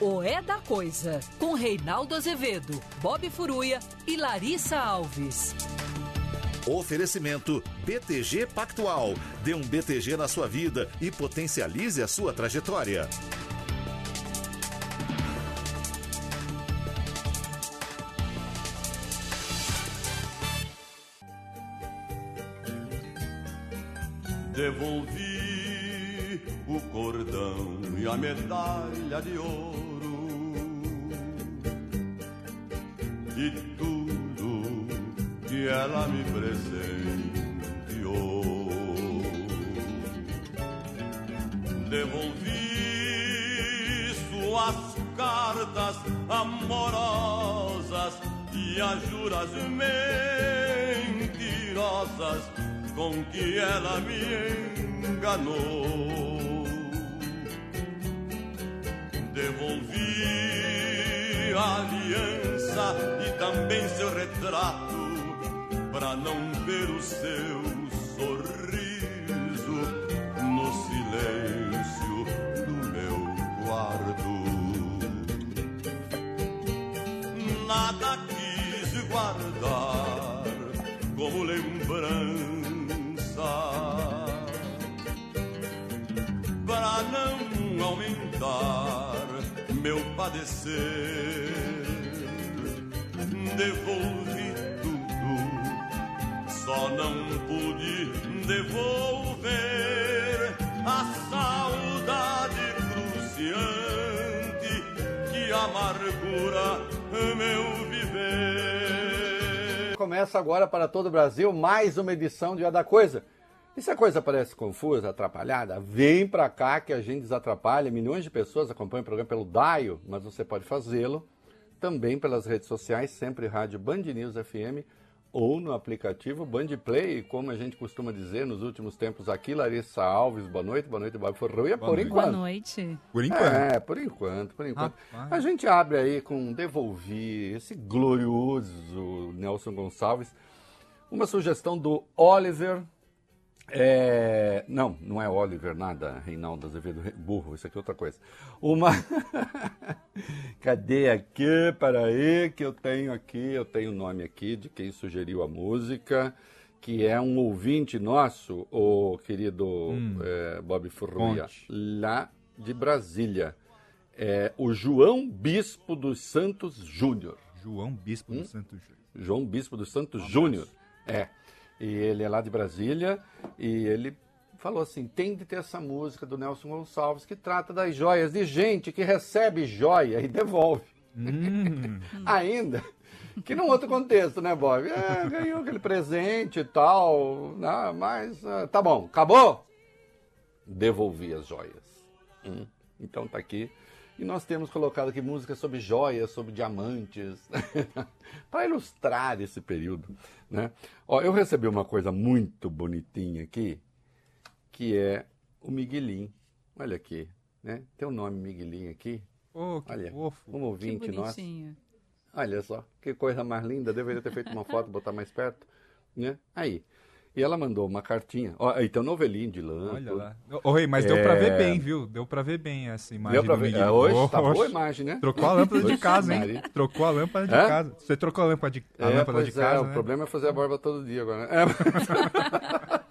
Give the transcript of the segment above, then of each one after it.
o É da Coisa, com Reinaldo Azevedo, Bob Furuia e Larissa Alves. Oferecimento BTG Pactual. Dê um BTG na sua vida e potencialize a sua trajetória. Devolvi o cordão e a medalha de ouro e tudo que ela me presenteou. Devolvi suas cartas amorosas e as juras mentirosas com que ela me enganou. Devolvi a aliança e também seu retrato para não ver o seu sorriso no silêncio do meu quarto. Nada padecer. Devolvi tudo, só não pude devolver a saudade cruciante que amargura meu viver. Começa agora para todo o Brasil mais uma edição de A da Coisa. E se a coisa parece confusa, atrapalhada, vem para cá que a gente desatrapalha. Milhões de pessoas acompanham o programa pelo Daio, mas você pode fazê-lo também pelas redes sociais, sempre Rádio Band News FM ou no aplicativo Band Play, como a gente costuma dizer nos últimos tempos aqui. Larissa Alves, boa noite, boa noite, Bob Forrua, por noite. enquanto. Boa noite. Por enquanto. É, por enquanto, por enquanto. Rapaz. A gente abre aí com Devolvi, esse glorioso Nelson Gonçalves. Uma sugestão do Oliver. É, Não, não é Oliver nada, Reinaldo Azevedo, burro, isso aqui é outra coisa. Uma. Cadê aqui? Peraí, que eu tenho aqui, eu tenho o nome aqui de quem sugeriu a música, que é um ouvinte nosso, o querido é, Bob Furruia, lá de Brasília. É, o João Bispo dos Santos Júnior. João Bispo Hum? do Santo Júnior. João Bispo dos Santos Júnior. É. E ele é lá de Brasília e ele falou assim: tem de ter essa música do Nelson Gonçalves que trata das joias, de gente que recebe joia e devolve. Ainda. Que num outro contexto, né, Bob? É, ganhou aquele presente e tal, né, mas ah, tá bom, acabou? Devolvi as joias. Hum, Então tá aqui. E nós temos colocado aqui músicas sobre joias, sobre diamantes, para ilustrar esse período. Né? Ó, eu recebi uma coisa muito bonitinha aqui, que é o Miguelim. Olha aqui, né? Tem o nome Miguelim aqui. Oh, que Olha, fofo. um ouvinte que nosso. Olha só, que coisa mais linda. Deveria ter feito uma foto, botar mais perto. Né? Aí. E ela mandou uma cartinha. Ó, aí tem um novelinho de lã. Olha lá. Ô, Rei, mas deu pra É. ver bem, viu? Deu pra ver bem essa imagem Deu pra ver. É, hoje tá Oxe. boa a imagem, né? Trocou a lâmpada de casa, hein? Trocou a lâmpada de Hã? casa. Você trocou a lâmpada de, a É, lâmpada de é, casa, o né? problema é fazer a barba todo dia agora. né? É.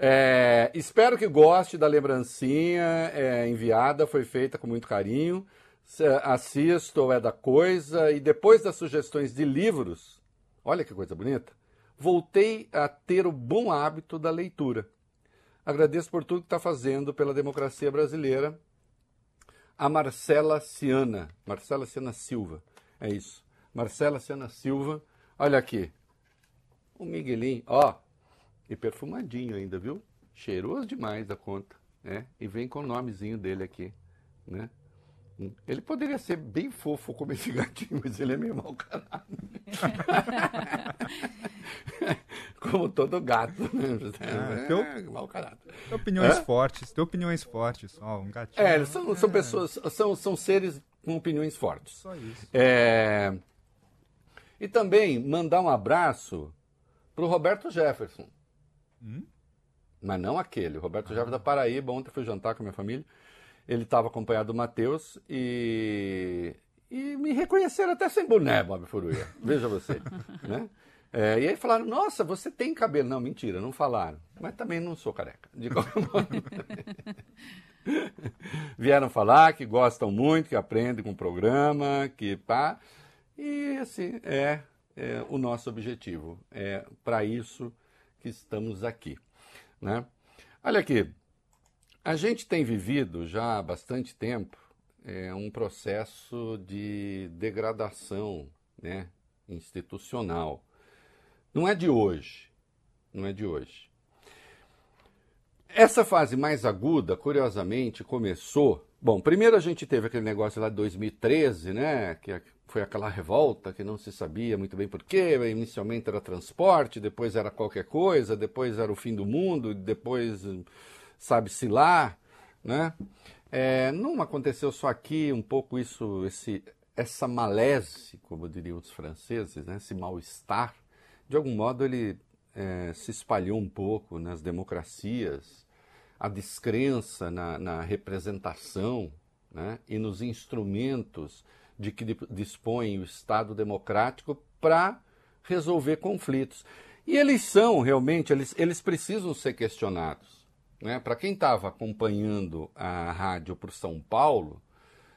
É, espero que goste da lembrancinha é, enviada, foi feita com muito carinho. Se- Assisto é da coisa e depois das sugestões de livros, olha que coisa bonita, voltei a ter o bom hábito da leitura. Agradeço por tudo que está fazendo pela democracia brasileira. A Marcela Ciana, Marcela Ciana Silva, é isso. Marcela Ciana Silva, olha aqui, o Miguelinho, ó, e perfumadinho ainda, viu? Cheiroso demais da conta, né? E vem com o nomezinho dele aqui, né? Ele poderia ser bem fofo como esse gatinho, mas ele é meio mau caráter. como todo gato, né? Ah, É, teu- mau caráter. Tem opiniões Hã? fortes, tem opiniões fortes. Um gatinho. É, são, são pessoas, são, são seres com opiniões fortes. Só isso. É, E também mandar um abraço para o Roberto Jefferson. Hum? Mas não aquele. O Roberto Jefferson da Paraíba. Ontem fui jantar com a minha família. Ele estava acompanhado do Matheus e... e me reconheceram até sem boné, Bob Furuia. Veja você. né? É, e aí falaram, nossa, você tem cabelo. Não, mentira, não falaram. Mas também não sou careca. De qualquer modo. Vieram falar que gostam muito, que aprendem com o programa, que pá. E assim, é, é o nosso objetivo. É para isso que estamos aqui. Né? Olha aqui, a gente tem vivido já há bastante tempo é, um processo de degradação né, institucional. Não é de hoje. Não é de hoje. Essa fase mais aguda, curiosamente, começou. Bom, primeiro a gente teve aquele negócio lá de 2013, né? Que foi aquela revolta que não se sabia muito bem porquê. Inicialmente era transporte, depois era qualquer coisa, depois era o fim do mundo, depois sabe-se lá, né? É, não aconteceu só aqui um pouco isso, esse, essa malese, como diriam os franceses, né? esse mal-estar. De algum modo ele é, se espalhou um pouco nas democracias, a descrença na, na representação né? e nos instrumentos de que dispõe o Estado democrático para resolver conflitos. E eles são realmente, eles, eles precisam ser questionados. Né? Para quem estava acompanhando a rádio por São Paulo,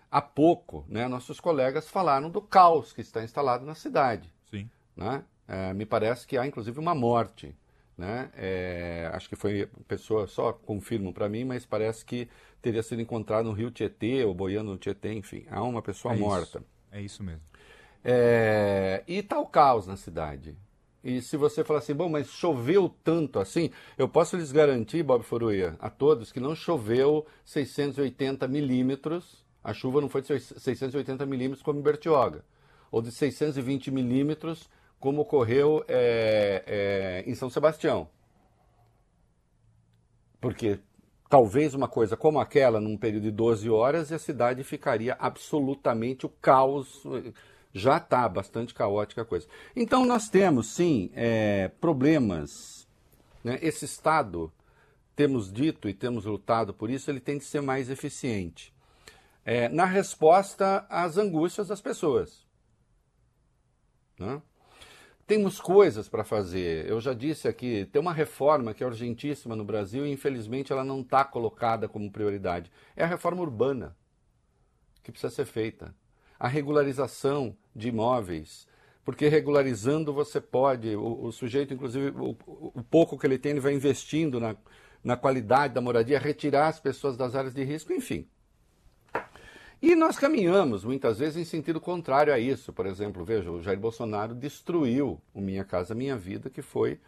há pouco, né, nossos colegas falaram do caos que está instalado na cidade. Sim. Né? É, me parece que há inclusive uma morte. Né? É, acho que foi pessoa, só confirmam para mim, mas parece que teria sido encontrado no rio Tietê ou boiando no Tietê, enfim, há uma pessoa É isso. morta. É isso mesmo. É, e está o caos na cidade. E se você falar assim, bom, mas choveu tanto assim, eu posso lhes garantir, Bob Furuia, a todos, que não choveu 680 milímetros, a chuva não foi de 680 milímetros como em Bertioga, ou de 620 milímetros como ocorreu é, é, em São Sebastião. Porque talvez uma coisa como aquela, num período de 12 horas, e a cidade ficaria absolutamente o caos já está bastante caótica a coisa. Então nós temos sim é, problemas. Né? Esse Estado, temos dito e temos lutado por isso, ele tem de ser mais eficiente é, na resposta às angústias das pessoas. Né? Temos coisas para fazer. Eu já disse aqui, tem uma reforma que é urgentíssima no Brasil e infelizmente ela não está colocada como prioridade. É a reforma urbana que precisa ser feita a regularização de imóveis, porque regularizando você pode, o, o sujeito, inclusive, o, o, pouco que ele tem, ele vai investindo na, na qualidade da moradia, retirar as pessoas das áreas de risco, enfim. E nós caminhamos, muitas vezes, em sentido contrário a isso. Por exemplo, veja, o Jair Bolsonaro destruiu o Minha Casa Minha Vida, que foi,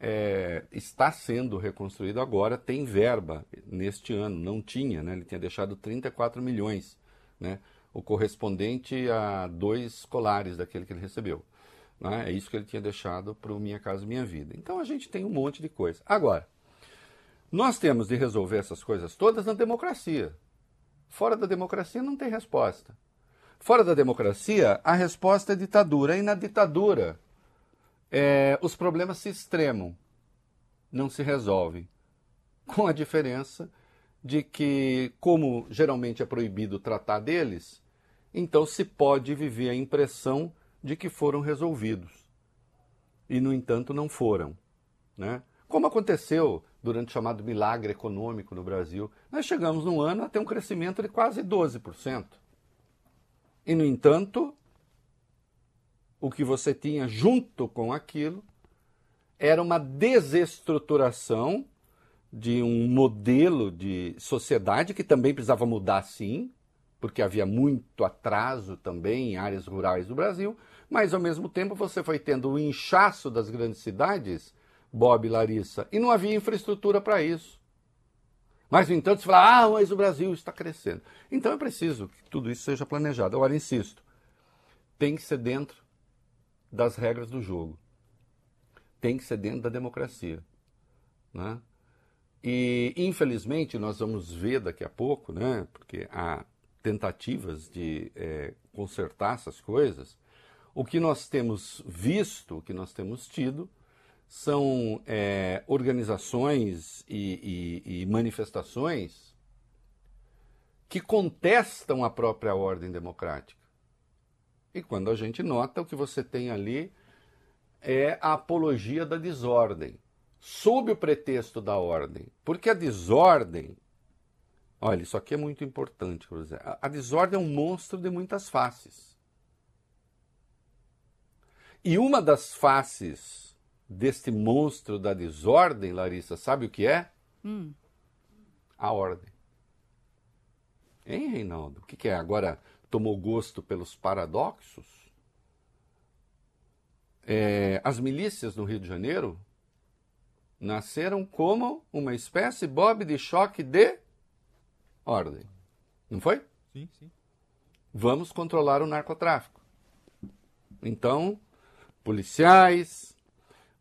é, está sendo reconstruído agora, tem verba neste ano, não tinha, né? ele tinha deixado 34 milhões, né? O correspondente a dois colares daquele que ele recebeu. Né? É isso que ele tinha deixado para o Minha Casa Minha Vida. Então a gente tem um monte de coisa. Agora, nós temos de resolver essas coisas todas na democracia. Fora da democracia não tem resposta. Fora da democracia, a resposta é ditadura. E na ditadura, é, os problemas se extremam, não se resolvem. Com a diferença de que, como geralmente é proibido tratar deles, então se pode viver a impressão de que foram resolvidos. E, no entanto, não foram. Né? como aconteceu durante o chamado milagre econômico no Brasil. Nós chegamos num ano a ter um crescimento de quase 12%. E, no entanto, o que você tinha junto com aquilo era uma desestruturação de um modelo de sociedade que também precisava mudar sim, porque havia muito atraso também em áreas rurais do Brasil, mas ao mesmo tempo você foi tendo o inchaço das grandes cidades, Bob e Larissa, e não havia infraestrutura para isso. Mas, no entanto, você fala, ah, mas o Brasil está crescendo. Então é preciso que tudo isso seja planejado. Agora, insisto, tem que ser dentro das regras do jogo. Tem que ser dentro da democracia. Né? E, infelizmente, nós vamos ver daqui a pouco, né, porque há tentativas de é, consertar essas coisas, o que nós temos visto, o que nós temos tido, são é, organizações e, e, e manifestações que contestam a própria ordem democrática. E quando a gente nota, o que você tem ali é a apologia da desordem, sob o pretexto da ordem. Porque a desordem, olha, isso aqui é muito importante, por exemplo. A desordem é um monstro de muitas faces. E uma das faces deste monstro da desordem, Larissa, sabe o que é? Hum. A ordem. Hein, Reinaldo? O que, que é? Agora tomou gosto pelos paradoxos? É, as milícias no Rio de Janeiro nasceram como uma espécie, Bob, de choque de ordem. Não foi? Sim, sim. Vamos controlar o narcotráfico. Então, policiais,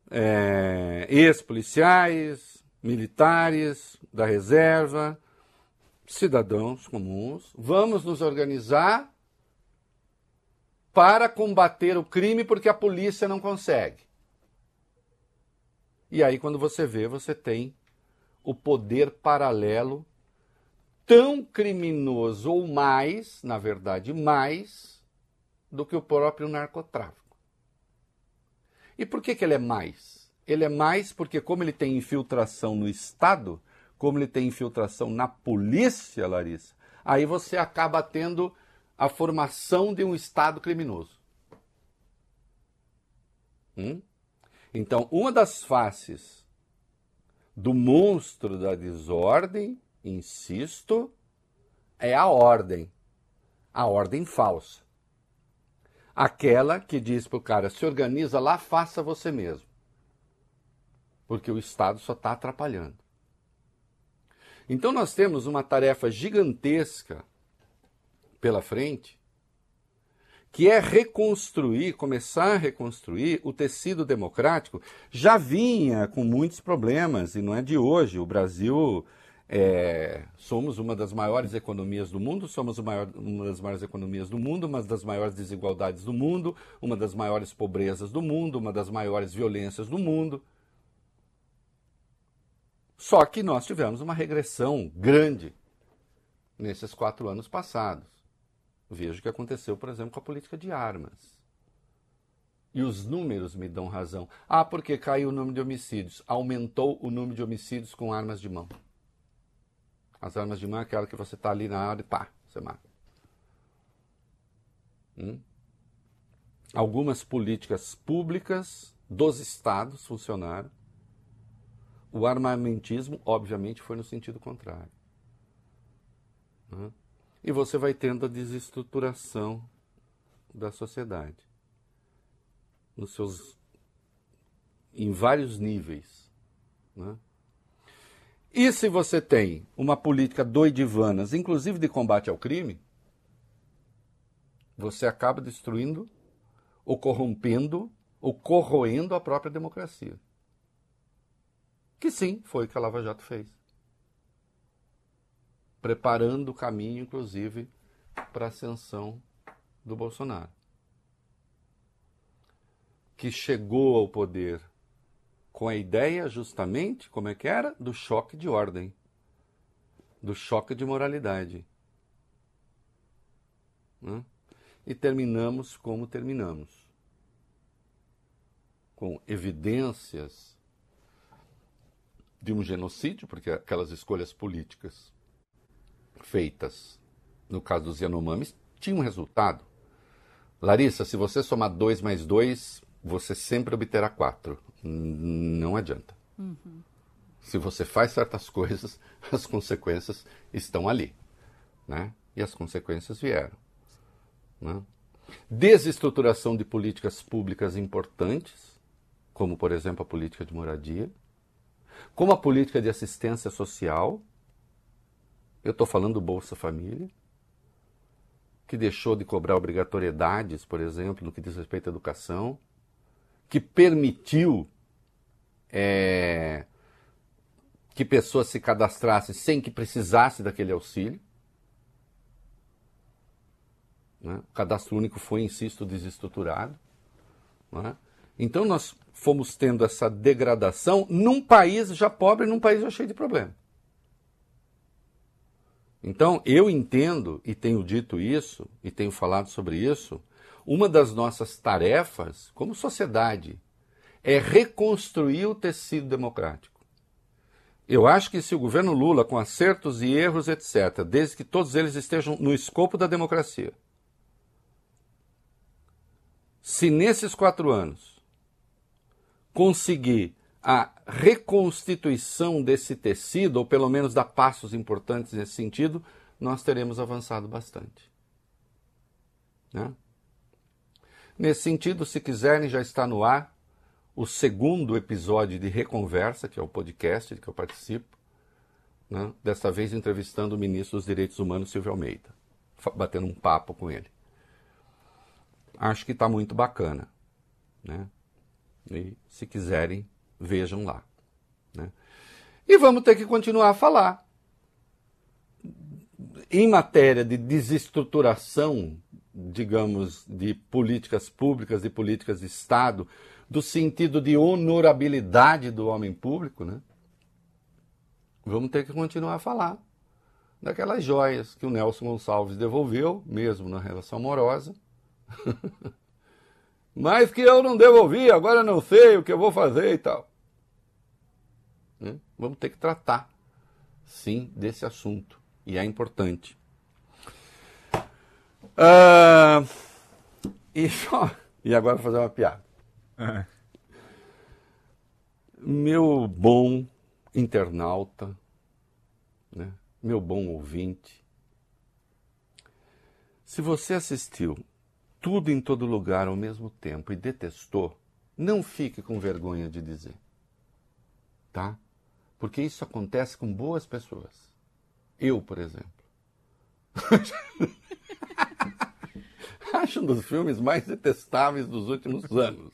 é, ex-policiais, militares da reserva, cidadãos comuns, vamos nos organizar para combater o crime porque a polícia não consegue. E aí, quando você vê, você tem o poder paralelo tão criminoso ou mais, na verdade, mais do que o próprio narcotráfico. E por que, que ele é mais? Ele é mais porque, como ele tem infiltração no Estado, como ele tem infiltração na polícia, Larissa, aí você acaba tendo a formação de um Estado criminoso. Hum? Então, uma das faces do monstro da desordem, insisto, é a ordem. A ordem falsa. Aquela que diz para o cara: se organiza lá, faça você mesmo. Porque o Estado só está atrapalhando. Então, nós temos uma tarefa gigantesca pela frente, que é reconstruir, começar a reconstruir o tecido democrático. Já vinha com muitos problemas, e não é de hoje. O Brasil é, somos uma das maiores economias do mundo, somos maior, uma das maiores economias do mundo, uma das maiores desigualdades do mundo, uma das maiores pobrezas do mundo, uma das maiores violências do mundo. Só que nós tivemos uma regressão grande nesses quatro anos passados. Veja o que aconteceu, por exemplo, com a política de armas. E os números me dão razão. Ah, porque caiu o número de homicídios. Aumentou o número de homicídios com armas de mão. As armas de mão é aquela que você está ali na área e pá, você mata. Hum? Algumas políticas públicas dos estados funcionaram. O armamentismo, obviamente, foi no sentido contrário. Hum? E você vai tendo a desestruturação da sociedade. Nos seus. em vários níveis. Né? E se você tem uma política doidivanas, inclusive de combate ao crime, você acaba destruindo, ou corrompendo, ou corroendo a própria democracia. Que sim, foi o que a Lava Jato fez. Preparando o caminho, inclusive, para a ascensão do Bolsonaro. Que chegou ao poder com a ideia, justamente, como é que era? Do choque de ordem. Do choque de moralidade. Né? E terminamos como terminamos. Com evidências de um genocídio, porque aquelas escolhas políticas feitas no caso dos Yanomamis tinham resultado. Larissa, se você somar 2 mais 2, você sempre obterá 4. Não adianta. Se você faz certas coisas, as consequências estão ali. Né? E as consequências vieram. Né? Desestruturação de políticas públicas importantes, como, por exemplo, a política de moradia, como a política de assistência social. Eu estou falando do Bolsa Família, que deixou de cobrar obrigatoriedades, por exemplo, no que diz respeito à educação, que permitiu é, que pessoas se cadastrassem sem que precisasse daquele auxílio. Né? O cadastro único foi, insisto, desestruturado. Né? Então nós fomos tendo essa degradação num país já pobre, num país já cheio de problemas. Então eu entendo e tenho dito isso e tenho falado sobre isso. Uma das nossas tarefas como sociedade é reconstruir o tecido democrático. Eu acho que se o governo Lula, com acertos e erros, etc., desde que todos eles estejam no escopo da democracia, se nesses quatro anos conseguir a reconstituição desse tecido, ou pelo menos dar passos importantes nesse sentido, nós teremos avançado bastante. Né? Nesse sentido, se quiserem, já está no ar o segundo episódio de Reconversa, que é o podcast que eu participo, né? desta vez entrevistando o ministro dos Direitos Humanos, Silvio Almeida, batendo um papo com ele. Acho que está muito bacana. Né? E se quiserem, vejam lá. Né? E vamos ter que continuar a falar. Em matéria de desestruturação, digamos, de políticas públicas, de políticas de Estado, do sentido de honorabilidade do homem público, né? Vamos ter que continuar a falar daquelas joias que o Nelson Gonçalves devolveu, mesmo na relação amorosa. Mas que eu não devolvi, agora não sei o que eu vou fazer e tal. Né? Vamos ter que tratar, sim, desse assunto. E é importante. Ah, e, só, e agora vou fazer uma piada. É. Meu bom internauta, né? meu bom ouvinte, se você assistiu tudo em todo lugar ao mesmo tempo e detestou, não fique com vergonha de dizer. Tá? Porque isso acontece com boas pessoas. Eu, por exemplo. Acho um dos filmes mais detestáveis dos últimos anos.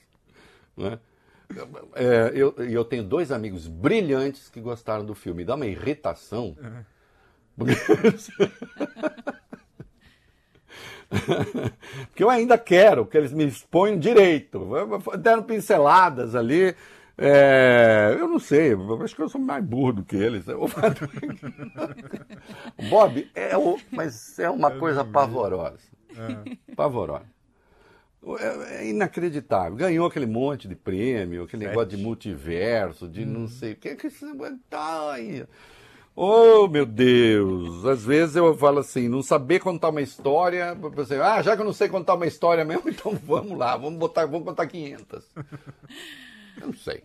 Né? É, eu, eu tenho dois amigos brilhantes que gostaram do filme. Dá uma irritação. Porque... Porque eu ainda quero que eles me exponham direito. Deram pinceladas ali. É, eu não sei, acho que eu sou mais burro do que eles. Bob, é o, mas é uma coisa pavorosa. Pavorosa. É, é inacreditável. Ganhou aquele monte de prêmio, aquele Sete. negócio de multiverso, de não sei o que. que isso tá aí. Oh, meu Deus! Às vezes eu falo assim, não saber contar uma história, você, ah, já que eu não sei contar uma história mesmo, então vamos lá, vamos botar, vamos contar 500. Eu não sei.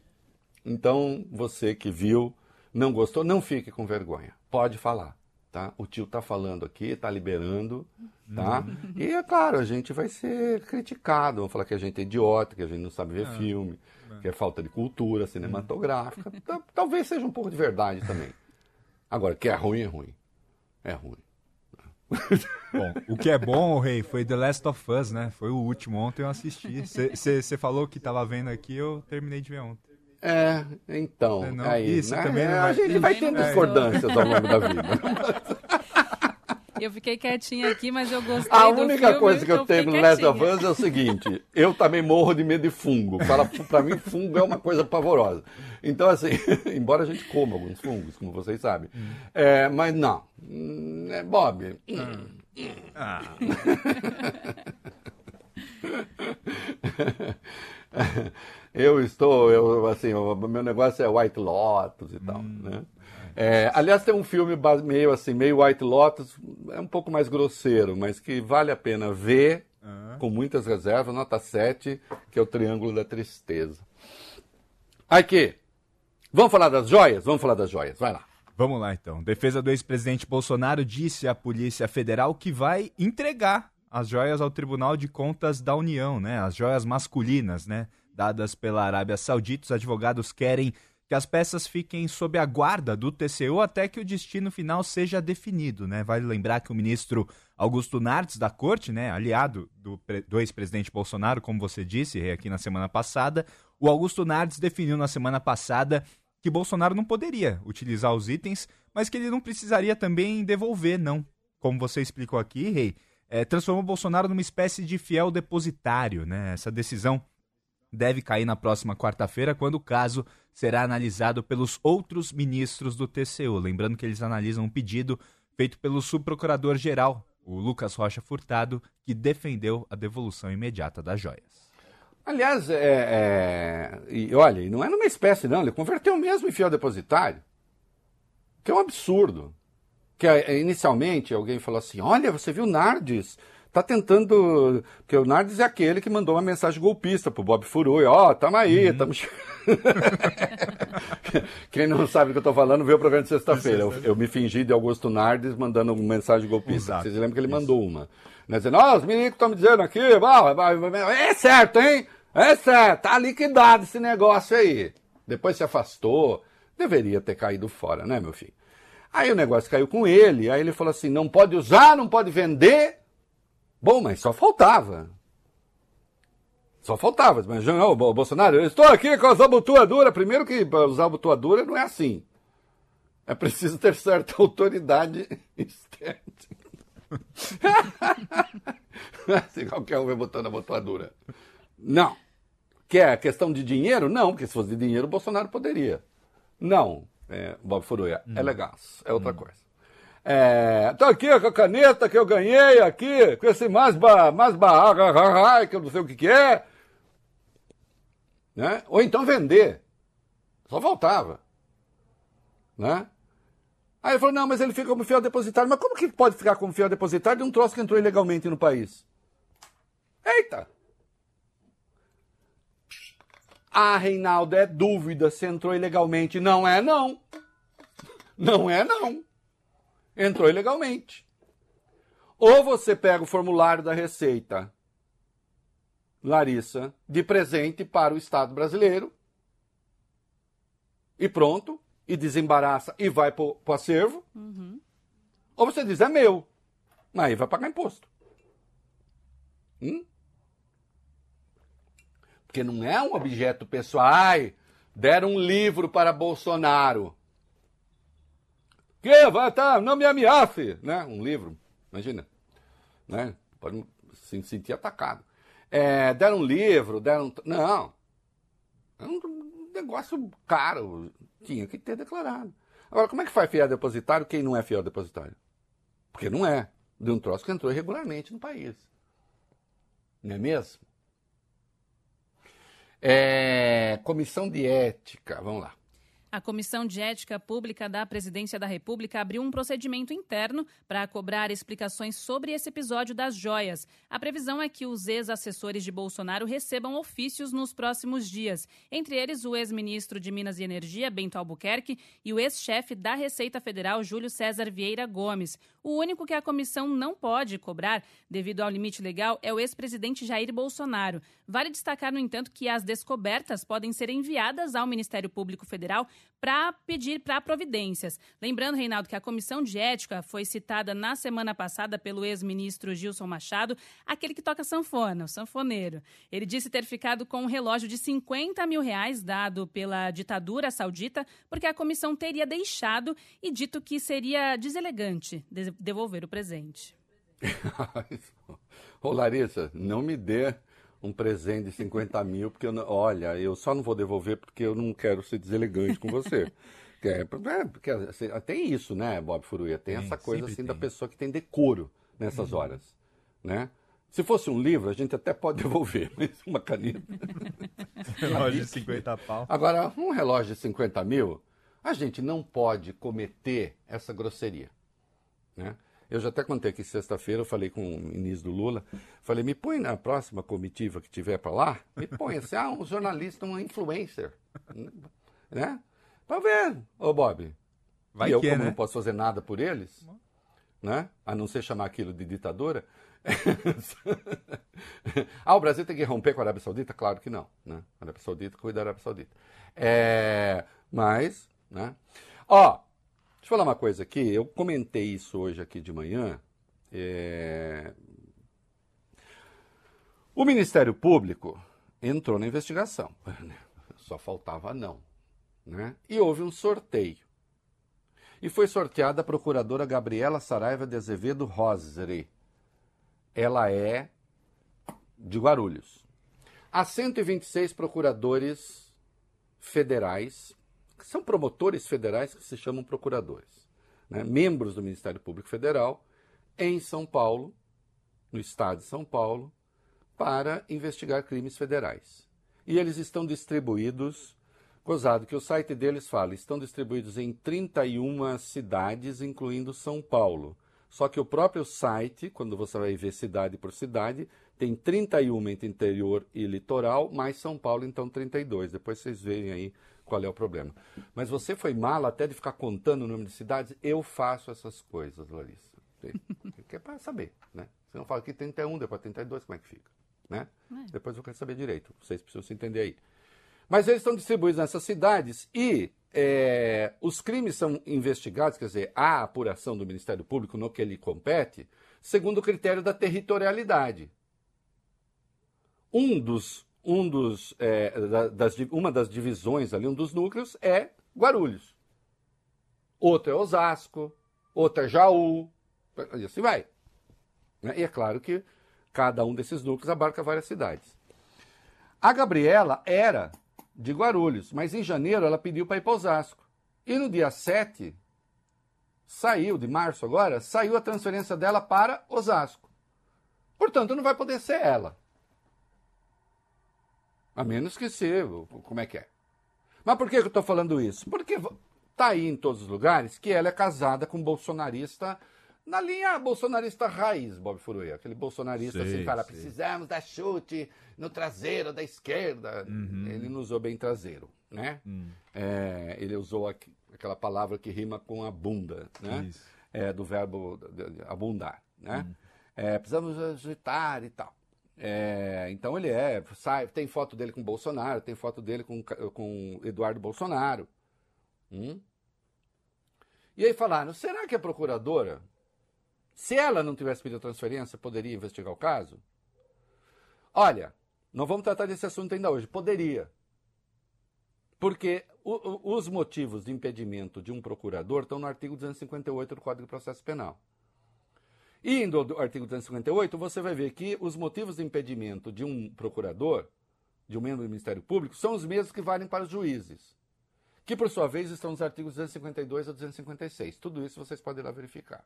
Então, você que viu, não gostou, não fique com vergonha. Pode falar, tá? O tio tá falando aqui, tá liberando, tá? E é claro, a gente vai ser criticado, vão falar que a gente é idiota, que a gente não sabe ver filme, que é falta de cultura cinematográfica. Tal- Talvez seja um pouco de verdade também. Agora, que é ruim, é ruim. É ruim. Bom, o que é bom, Rei, foi The Last of Us, né? Foi o último, ontem eu assisti. Você falou que tava vendo aqui, eu terminei de ver ontem. É, então, É, não, aí, isso né? também não É, a vai- gente vai tendo discordâncias ao longo da vida. Eu fiquei quietinha aqui, mas eu gostei A do única filme, coisa que eu então tenho no Last of. Us é o seguinte: eu também morro de medo de fungo. Pra mim, fungo é uma coisa pavorosa. Então, assim, embora a gente coma alguns fungos, como vocês sabem, é, mas não. Hum, é, Bob. hum, eu estou, eu, assim, o meu negócio é White Lotus e tal, né? É, aliás, tem um filme meio assim, meio White Lotus, é um pouco mais grosseiro, mas que vale a pena ver, com muitas reservas, nota 7, que é o Triângulo da Tristeza. Aqui, vamos falar das joias? Vamos falar das joias, vai lá. Vamos lá então. Defesa do ex-presidente Bolsonaro disse à Polícia Federal que vai entregar as joias ao Tribunal de Contas da União, né? As joias masculinas, né? Dadas pela Arábia Saudita. Os advogados querem que as peças fiquem sob a guarda do TCU até que o destino final seja definido, né? Vale lembrar que o ministro Augusto Nardes da Corte, né, aliado do, do ex-presidente Bolsonaro, como você disse aqui na semana passada, o Augusto Nardes definiu na semana passada que Bolsonaro não poderia utilizar os itens, mas que ele não precisaria também devolver, não. Como você explicou aqui, Rei, é, transformou Bolsonaro numa espécie de fiel depositário, né? Essa decisão deve cair na próxima quarta-feira, quando o caso será analisado pelos outros ministros do TCU. Lembrando que eles analisam um pedido feito pelo subprocurador-geral, o Lucas Rocha Furtado, que defendeu a devolução imediata das joias. Aliás, é, é, e olha, não é numa espécie, não, ele converteu mesmo em fiel depositário. Que é um absurdo. Que é, inicialmente alguém falou assim: olha, você viu Nardes? Tá tentando. Porque o Nardes é aquele que mandou uma mensagem golpista pro Bob Furui. Ó, oh, tamo aí, tamo. che- Quem não sabe o que eu tô falando, vê o programa de sexta-feira. Eu, eu me fingi de Augusto Nardes mandando uma mensagem golpista. Exato. Vocês lembram que ele mandou uma. Né, dizendo, ó, os meninos estão me dizendo aqui, é certo, hein? É certo, tá liquidado esse negócio aí. Depois se afastou. Deveria ter caído fora, né, meu filho? Aí o negócio caiu com ele, aí ele falou assim: não pode usar, não pode vender. Bom, mas só faltava. Só faltava. Mas, não, Bo- Bolsonaro, eu estou aqui com as abotoaduras. Primeiro que usar abotoadura não é assim. É preciso ter certa autoridade externa. assim, qualquer um vai botando abotoadura. Não. Quer questão de dinheiro? Não, porque se fosse de dinheiro, o Bolsonaro poderia. Não, é, Bob Furuia, é legal, é outra coisa. É, tô aqui com a caneta que eu ganhei aqui, com esse mais ba, mais ba, que eu não sei o que que é. Né? Ou então vender. Só faltava. Né? Aí ele falou, não, mas ele fica como fiel depositário. Mas como que pode ficar como fiel depositário de um troço que entrou ilegalmente no país? Eita! Ah, Reinaldo, é dúvida se entrou ilegalmente. Não é, não. Não é, não. Entrou ilegalmente. Ou você pega o formulário da Receita, Larissa, de presente para o Estado brasileiro, e pronto, e desembaraça e vai para o acervo. Ou você diz, é meu. Mas aí vai pagar imposto. Hum? Porque não é um objeto pessoal. Ai, deram um livro para Bolsonaro. Que vai tá, não me ameace, né? Um livro, imagina, né? Pode se sentir atacado. É, deram um livro, deram, não, é um negócio caro, tinha que ter declarado. Agora, como é que faz fiel depositário quem não é fiel depositário? Porque não é, de um troço que entrou irregularmente no país. Não é mesmo? É, comissão de ética, vamos lá. A Comissão de Ética Pública da Presidência da República abriu um procedimento interno para cobrar explicações sobre esse episódio das joias. A previsão é que os ex-assessores de Bolsonaro recebam ofícios nos próximos dias, entre eles o ex-ministro de Minas e Energia, Bento Albuquerque, e o ex-chefe da Receita Federal, Júlio César Vieira Gomes. O único que a comissão não pode cobrar, devido ao limite legal, é o ex-presidente Jair Bolsonaro. Vale destacar, no entanto, que as descobertas podem ser enviadas ao Ministério Público Federal para pedir para providências. Lembrando, Reinaldo, que a comissão de ética foi citada na semana passada pelo ex-ministro Gilson Machado, aquele que toca sanfona, o sanfoneiro. Ele disse ter ficado com um relógio de 50 mil reais dado pela ditadura saudita, porque a comissão teria deixado e dito que seria deselegante de- devolver o presente. Ô Larissa, não me dê um presente de 50 mil, porque eu não- olha, eu só não vou devolver porque eu não quero ser deselegante com você. É, é, porque assim, tem isso, né, Bob Furuia? Tem, Tem, essa coisa assim da tem. pessoa que tem decoro nessas horas, né? Se fosse um livro, a gente até pode devolver, mas uma caneta. Relógio de 50 pau. Agora, um relógio de 50 mil, a gente não pode cometer essa grosseria. Né? Eu já até contei que sexta-feira eu falei com o ministro do Lula, falei, me põe na próxima comitiva que tiver para lá, me põe assim, ah, um jornalista, um influencer, né? Para ver, ô Bob. Vai e eu, que, como né? não posso fazer nada por eles, né? A não ser chamar aquilo de ditadura. ah, o Brasil tem que romper com a Arábia Saudita? Claro que não, né? A Arábia Saudita cuida da Arábia Saudita. É, mas, né? Ó, Deixa eu falar uma coisa aqui. Eu comentei isso hoje aqui de manhã. É... O Ministério Público entrou na investigação. Só faltava não. Né? E houve um sorteio. E foi sorteada a procuradora Gabriela Saraiva de Azevedo Rosere. Ela é de Guarulhos. Há 126 procuradores federais que são promotores federais que se chamam procuradores, né? membros do Ministério Público Federal, em São Paulo, no estado de São Paulo, para investigar crimes federais. E eles estão distribuídos, gozado que o site deles fala, estão distribuídos em 31 cidades, incluindo São Paulo. Só que o próprio site, quando você vai ver cidade por cidade, tem 31 entre interior e litoral, mais São Paulo, então 32. Depois vocês veem aí qual é o problema. Mas você foi mala até de ficar contando o número de cidades? Eu faço essas coisas, Larissa. Que é para saber, né? Você não fala que 31, depois 32, como é que fica? Né? É. Depois eu quero saber direito. Vocês precisam se entender aí. Mas eles estão distribuídos nessas cidades e é, os crimes são investigados, quer dizer, há apuração do Ministério Público no que ele compete, segundo o critério da territorialidade. Um dos um dos, é, da- das, uma das divisões ali, um dos núcleos é Guarulhos. Outro é Osasco, outro é Jaú, e assim vai. né? E é claro que cada um desses núcleos abarca várias cidades. A Gabriela era de Guarulhos, mas em janeiro ela pediu para ir para Osasco. E no dia 7, saiu, de março agora, saiu a transferência dela para Osasco. Portanto, não vai poder ser ela. A menos que seja, como é que é? Mas por que eu estou falando isso? Porque está aí em todos os lugares que ela é casada com um bolsonarista na linha bolsonarista raiz, Bob Furuia. Aquele bolsonarista Sei, assim, fala, sei. precisamos dar chute no traseiro da esquerda. Ele não usou bem traseiro, né? É, ele usou aqu- aquela palavra que rima com a bunda, né? Isso. É, do verbo abundar, né? É, precisamos agitar e tal. É, então ele é, sai, tem foto dele com Bolsonaro, tem foto dele com, com Eduardo Bolsonaro. Hum? E aí falaram, será que a procuradora, se ela não tivesse pedido transferência, poderia investigar o caso? Olha, não vamos tratar desse assunto ainda hoje. Poderia. Porque o- o- os motivos de impedimento de um procurador estão no artigo 258 do Código de Processo Penal. E indo ao artigo 258, você vai ver que os motivos de impedimento de um procurador, de um membro do Ministério Público, são os mesmos que valem para os juízes. Que, por sua vez, estão nos artigos 252 a 256. Tudo isso vocês podem lá verificar.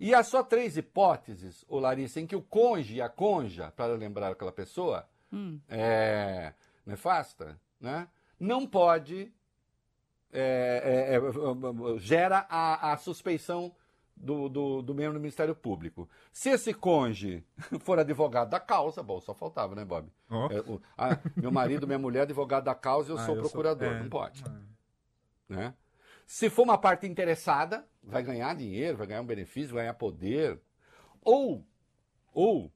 E há só três hipóteses, ô Larissa, em que o conge e a conja, para lembrar aquela pessoa, é, nefasta, né? não pode. é, é, é, gera a, a suspeição do, do, do membro do Ministério Público. Se esse conge for advogado da causa, bom, só faltava, né, Bob? Ó. É, o- ah, meu marido, minha mulher, advogado da causa, eu Ah, sou eu sou- procurador. é. Não pode. Né? Se for uma parte interessada, vai ganhar dinheiro, vai ganhar um benefício, vai ganhar poder. Ou, ou,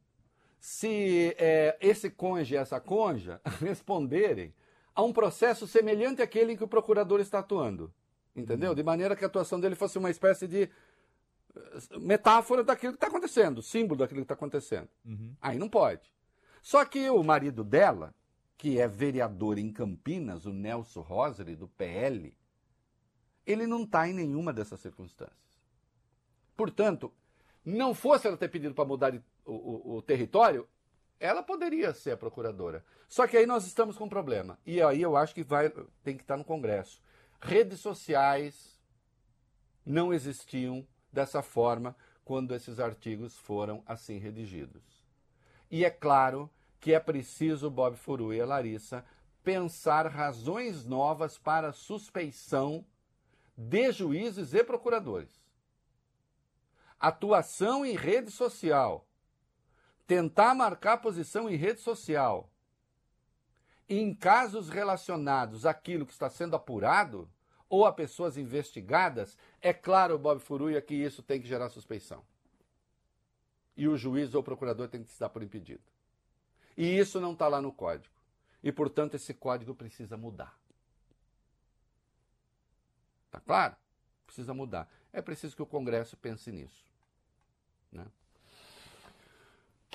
se é, esse cônjuge e essa conja responderem a um processo semelhante àquele em que o procurador está atuando. Entendeu? De maneira que a atuação dele fosse uma espécie de metáfora daquilo que está acontecendo, símbolo daquilo que está acontecendo. Aí não pode. Só que o marido dela, que é vereador em Campinas, o Nelson Rosary, do PL, ele não está em nenhuma dessas circunstâncias. Portanto, não fosse ela ter pedido para mudar o, o- o território, ela poderia ser a procuradora. Só que aí nós estamos com um problema. E aí eu acho que vai, tem que estar no Congresso. Redes sociais não existiam dessa forma quando esses artigos foram assim redigidos. E é claro que é preciso, Bob Furu e a Larissa, pensar razões novas para suspeição de juízes e procuradores. Atuação em rede social. Tentar marcar posição em rede social. Em casos relacionados àquilo que está sendo apurado ou a pessoas investigadas, é claro, Bob Furuia, que isso tem que gerar suspeição. E o juiz ou o procurador tem que se dar por impedido. E isso não está lá no código. E, portanto, esse código precisa mudar. Tá claro? Precisa mudar. É preciso que o Congresso pense nisso. Né?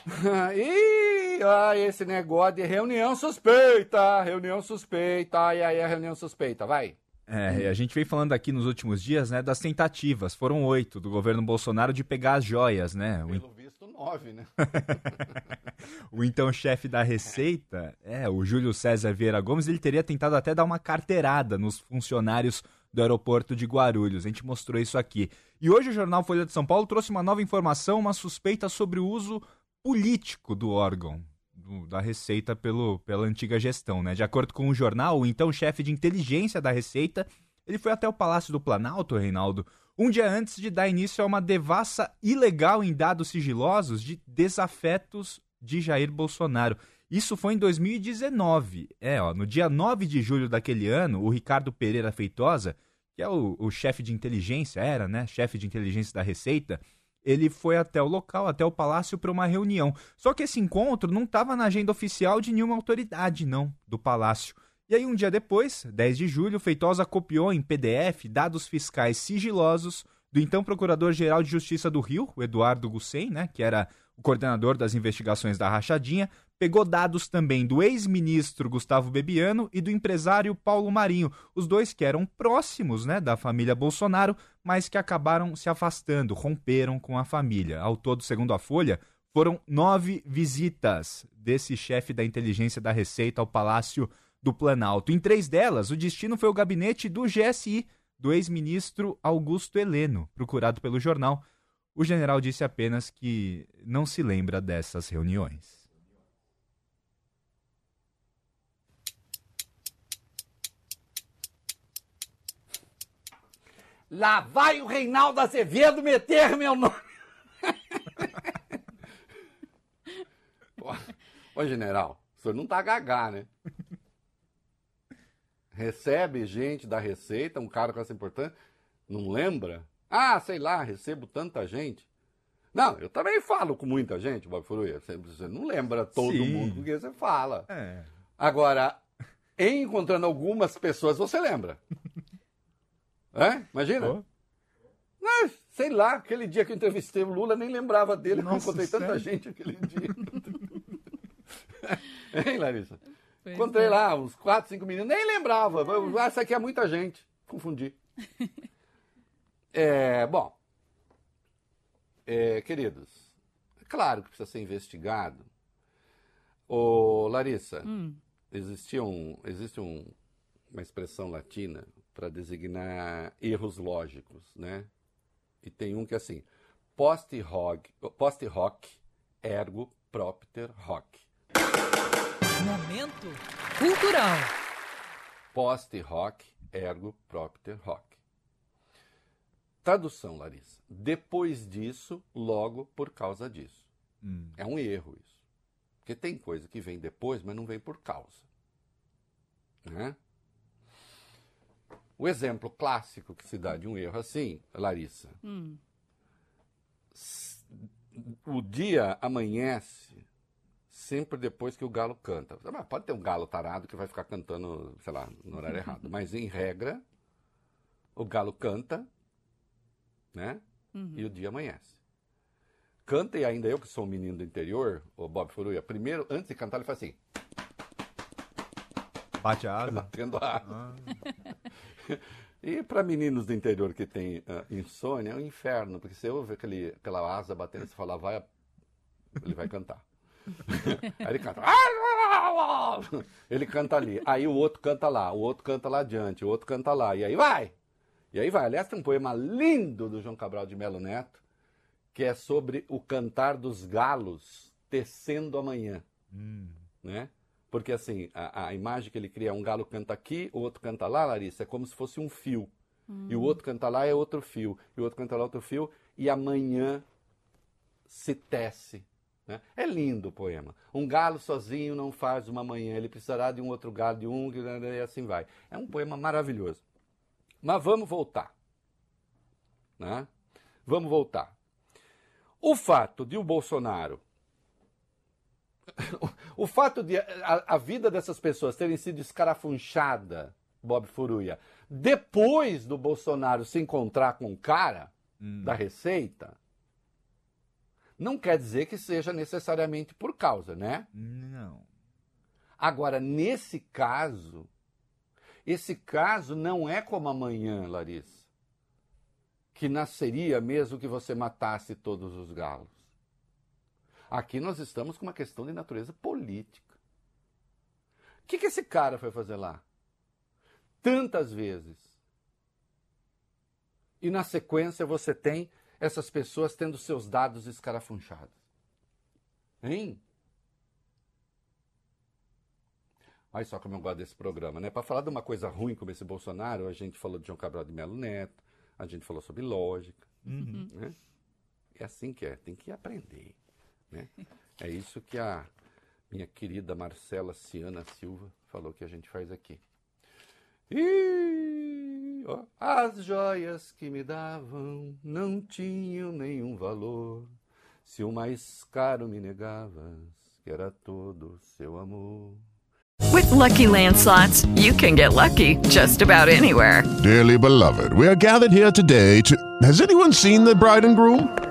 e ah, esse negócio de reunião suspeita, reunião suspeita, e aí a reunião suspeita, vai. É, a gente vem falando aqui nos últimos dias, né, das tentativas, foram oito, do governo Bolsonaro de pegar as joias, né? Pelo visto, nove, né? o então chefe da Receita, é, o Júlio César Vieira Gomes, ele teria tentado até dar uma carteirada nos funcionários do aeroporto de Guarulhos. A gente mostrou isso aqui. E hoje o jornal Folha de São Paulo trouxe uma nova informação, uma suspeita sobre o uso político do órgão da Receita pelo, pela antiga gestão. Né? De acordo com o jornal, o então chefe de inteligência da Receita, ele foi até o Palácio do Planalto, Reinaldo, um dia antes de dar início a uma devassa ilegal em dados sigilosos de desafetos de Jair Bolsonaro. Isso foi em 2019. É, ó, no dia 9 de julho daquele ano, o Ricardo Pereira Feitosa, que é o, o chefe de inteligência, era, né? Chefe de inteligência da Receita, ele foi até o local, até o palácio, para uma reunião. Só que esse encontro não estava na agenda oficial de nenhuma autoridade, não, do palácio. E aí, um dia depois, 10 de julho, Feitosa copiou em PDF dados fiscais sigilosos do então Procurador-Geral de Justiça do Rio, o Eduardo Gussen, né, que era o coordenador das investigações da Rachadinha, pegou dados também do ex-ministro Gustavo Bebiano e do empresário Paulo Marinho, os dois que eram próximos né, da família Bolsonaro, mas que acabaram se afastando, romperam com a família. Ao todo, segundo a Folha, foram nove visitas desse chefe da inteligência da Receita ao Palácio do Planalto. Em três delas, o destino foi o gabinete do GSI, do ex-ministro Augusto Heleno, procurado pelo jornal. O general disse apenas que não se lembra dessas reuniões. Lá vai o Reinaldo Azevedo meter meu nome. Ô, general, o senhor não tá gagá, né? Recebe gente da Receita, um cara com essa importância, não lembra? Ah, sei lá, recebo tanta gente. Não, eu também falo com muita gente, Bob Furuia. Você não lembra todo Sim. mundo porque você fala. É. Agora, encontrando algumas pessoas, você lembra. É? Imagina? Oh. Mas, sei lá, aquele dia que eu entrevistei o Lula, nem lembrava dele, Nossa, eu encontrei sério? tanta gente aquele dia. hein, Larissa? Pois encontrei é. lá uns 4, 5 meninos, nem lembrava. Ah, essa aqui é muita gente. Confundi. é, bom, é, queridos, é claro que precisa ser investigado. Ô, Larissa, hum. existia um, existe um, uma expressão latina para designar erros lógicos, né? E tem um que é assim: post hoc, post hoc ergo propter hoc. Momento cultural. Post hoc ergo propter hoc. Tradução, Larissa. Depois disso, logo por causa disso. Hum. É um erro isso. Porque tem coisa que vem depois, mas não vem por causa. Né? O exemplo clássico que se dá de um erro assim, Larissa, hum. o dia amanhece sempre depois que o galo canta. Pode ter um galo tarado que vai ficar cantando, sei lá, no horário errado, mas em regra, o galo canta, né? Uhum. E o dia amanhece. Canta e ainda eu que sou um menino do interior, o Bob Furuia, primeiro, antes de cantar, ele faz assim. Bate a asa? Batendo a asa. Ah. E para meninos do interior que tem uh, insônia, é um inferno, porque você ouve aquele, aquela asa batendo, você fala, vai, ele vai cantar. Aí ele canta. Ele canta ali. Aí o outro canta lá, o outro canta lá adiante, o outro canta lá. E aí vai! E aí vai. Aliás, tem um poema lindo do João Cabral de Melo Neto, que é sobre o cantar dos galos tecendo amanhã, Hum. né? Porque assim, a, a imagem que ele cria é um galo canta aqui, o outro canta lá, Larissa, é como se fosse um fio. E o outro canta lá é outro fio, e o outro canta lá é outro fio, e amanhã se tece. né? É lindo o poema. Um galo sozinho não faz uma manhã, ele precisará de um outro galo, de um, e assim vai. É um poema maravilhoso. Mas vamos voltar. Né? Vamos voltar. O fato de o Bolsonaro. O fato de a, a vida dessas pessoas terem sido escarafunchada, Bob Furuia, depois do Bolsonaro se encontrar com o cara da Receita, não quer dizer que seja necessariamente por causa, né? Não. Agora, nesse caso, esse caso não é como amanhã, Larissa, que nasceria mesmo que você matasse todos os galos. Aqui nós estamos com uma questão de natureza política. O que, que esse cara foi fazer lá? Tantas vezes. E na sequência você tem essas pessoas tendo seus dados escarafunchados. Hein? Olha só como eu gosto desse programa, né? Para falar de uma coisa ruim como esse Bolsonaro, a gente falou de João Cabral de Melo Neto, a gente falou sobre lógica. Né? É assim que é, tem que aprender. Né? É isso que a minha querida Marcela Ciana Silva falou que a gente faz aqui. E ó, as joias que me davam não tinham nenhum valor. Se o mais caro me negavas, que era todo seu amor. With Lucky Land slots, you can get lucky just about anywhere. Dearly beloved, we are gathered here today to. Has anyone seen the bride and groom?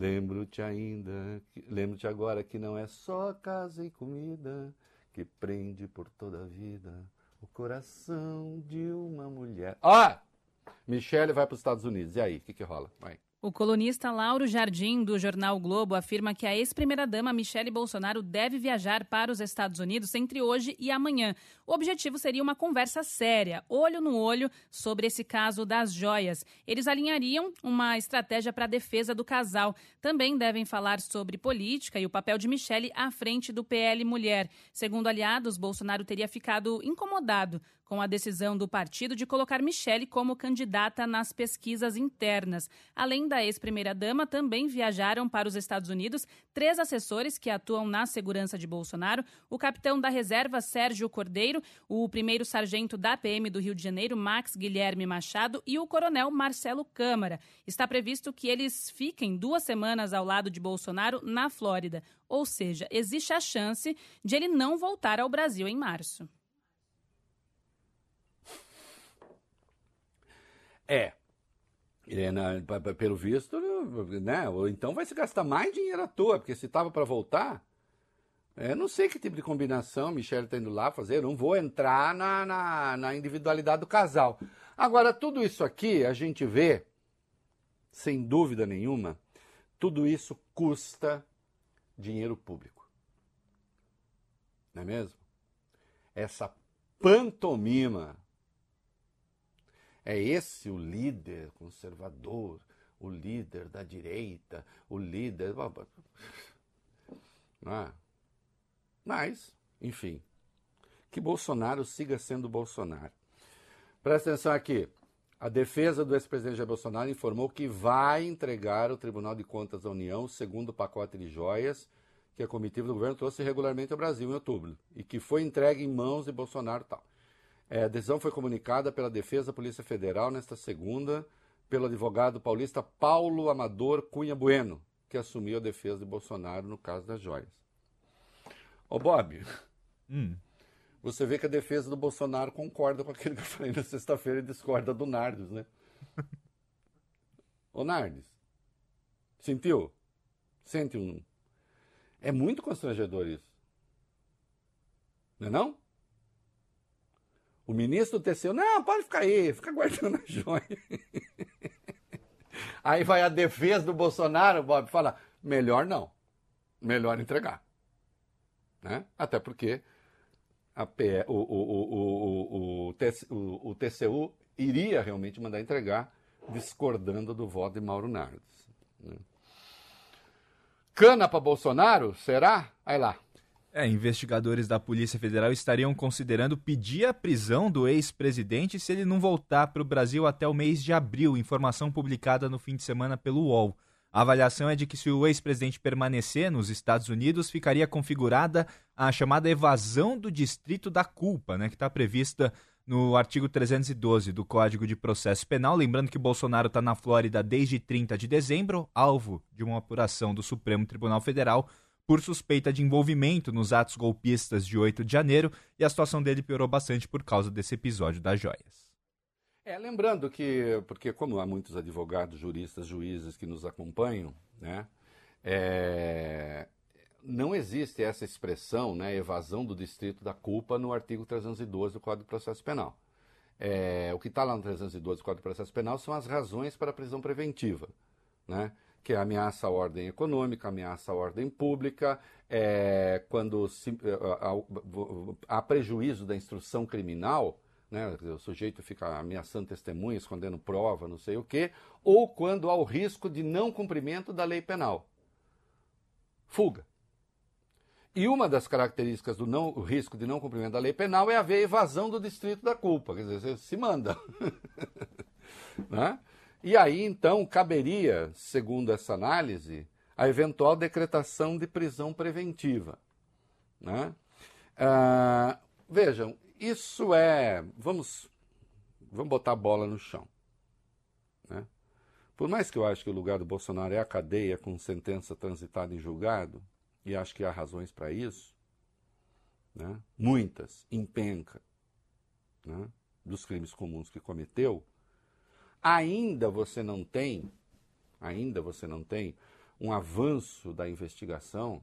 Lembro-te ainda, lembro-te agora que não é só casa e comida que prende por toda a vida o coração de uma mulher. Ó! Michele vai para os Estados Unidos. E aí, o que, que rola? Vai. O colunista Lauro Jardim, do jornal Globo, afirma que a ex-primeira-dama Michele Bolsonaro deve viajar para os Estados Unidos entre hoje e amanhã. O objetivo seria uma conversa séria, olho no olho, sobre esse caso das joias. Eles alinhariam uma estratégia para a defesa do casal. Também devem falar sobre política e o papel de Michele à frente do PL Mulher. Segundo aliados, Bolsonaro teria ficado incomodado com a decisão do partido de colocar Michele como candidata nas pesquisas internas. Além da ex-primeira-dama, também viajaram para os Estados Unidos três assessores que atuam na segurança de Bolsonaro: o capitão da reserva Sérgio Cordeiro, o primeiro sargento da PM do Rio de Janeiro, Max Guilherme Machado, e o coronel Marcelo Câmara. Está previsto que eles fiquem duas semanas ao lado de Bolsonaro na Flórida. Ou seja, existe a chance de ele não voltar ao Brasil em março. É. Pelo visto, né? Ou então vai se gastar mais dinheiro à toa, porque se estava para voltar, eu não sei que tipo de combinação Michele está indo lá fazer, eu não vou entrar na, na, na individualidade do casal. Agora, tudo isso aqui a gente vê, sem dúvida nenhuma, tudo isso custa dinheiro público. Não é mesmo? Essa pantomima é esse o líder conservador, o líder da direita, o líder. Não é? Mas, enfim, que Bolsonaro siga sendo Bolsonaro. Presta atenção aqui. A defesa do ex-presidente Jair Bolsonaro informou que vai entregar ao Tribunal de Contas da União o segundo pacote de joias que a comitiva do governo trouxe regularmente ao Brasil em outubro e que foi entregue em mãos de Bolsonaro tal. É, a decisão foi comunicada pela Defesa da Polícia Federal nesta segunda pelo advogado paulista Paulo Amador Cunha Bueno, que assumiu a defesa de Bolsonaro no caso das joias. Ô Bob, Hum. você vê que a defesa do Bolsonaro concorda com aquilo que eu falei na sexta-feira e discorda do Nardes, né? Ô Nardes, sentiu? Sente um. É muito constrangedor isso. Não é não? O ministro do TCU, não, pode ficar aí, fica guardando a joia. Aí vai a defesa do Bolsonaro, Bob, fala, melhor não, melhor entregar. Né? Até porque a PE, o, o, o, o, o, o TCU iria realmente mandar entregar, discordando do voto de Mauro Nardes. Né? Cana para Bolsonaro? Será? Aí lá. É, investigadores da Polícia Federal estariam considerando pedir a prisão do ex-presidente se ele não voltar para o Brasil até o mês de abril, informação publicada no fim de semana pelo UOL. A avaliação é de que se o ex-presidente permanecer nos Estados Unidos, ficaria configurada a chamada evasão do distrito da culpa, né, que está prevista no artigo 312 do Código de Processo Penal. Lembrando que Bolsonaro está na Flórida desde 30 de dezembro, alvo de uma apuração do Supremo Tribunal Federal por suspeita de envolvimento nos atos golpistas de 8 de janeiro, e a situação dele piorou bastante por causa desse episódio das joias. É, lembrando que, porque como há muitos advogados, juristas, juízes que nos acompanham, né, é, não existe essa expressão, né, evasão do distrito da culpa no artigo 312 do Código de Processo Penal. É, o que está lá no 312 do Código de Processo Penal são as razões para a prisão preventiva, né? que é ameaça à ordem econômica, ameaça à ordem pública, é, quando se, há, prejuízo da instrução criminal, né, o sujeito fica ameaçando testemunha, escondendo prova, não sei o quê, ou quando há o risco de não cumprimento da lei penal. Fuga. E uma das características do não, o risco de não cumprimento da lei penal é haver evasão do distrito da culpa, quer dizer, você se manda. né? E aí, então, caberia, segundo essa análise, a eventual decretação de prisão preventiva. Né? Ah, vejam, isso é. Vamos, vamos botar a bola no chão. Né? Por mais que eu acho que o lugar do Bolsonaro é a cadeia com sentença transitada em julgado, e acho que há razões para isso, né? muitas, empenca, né? dos crimes comuns que cometeu, ainda você não tem, ainda você não tem um avanço da investigação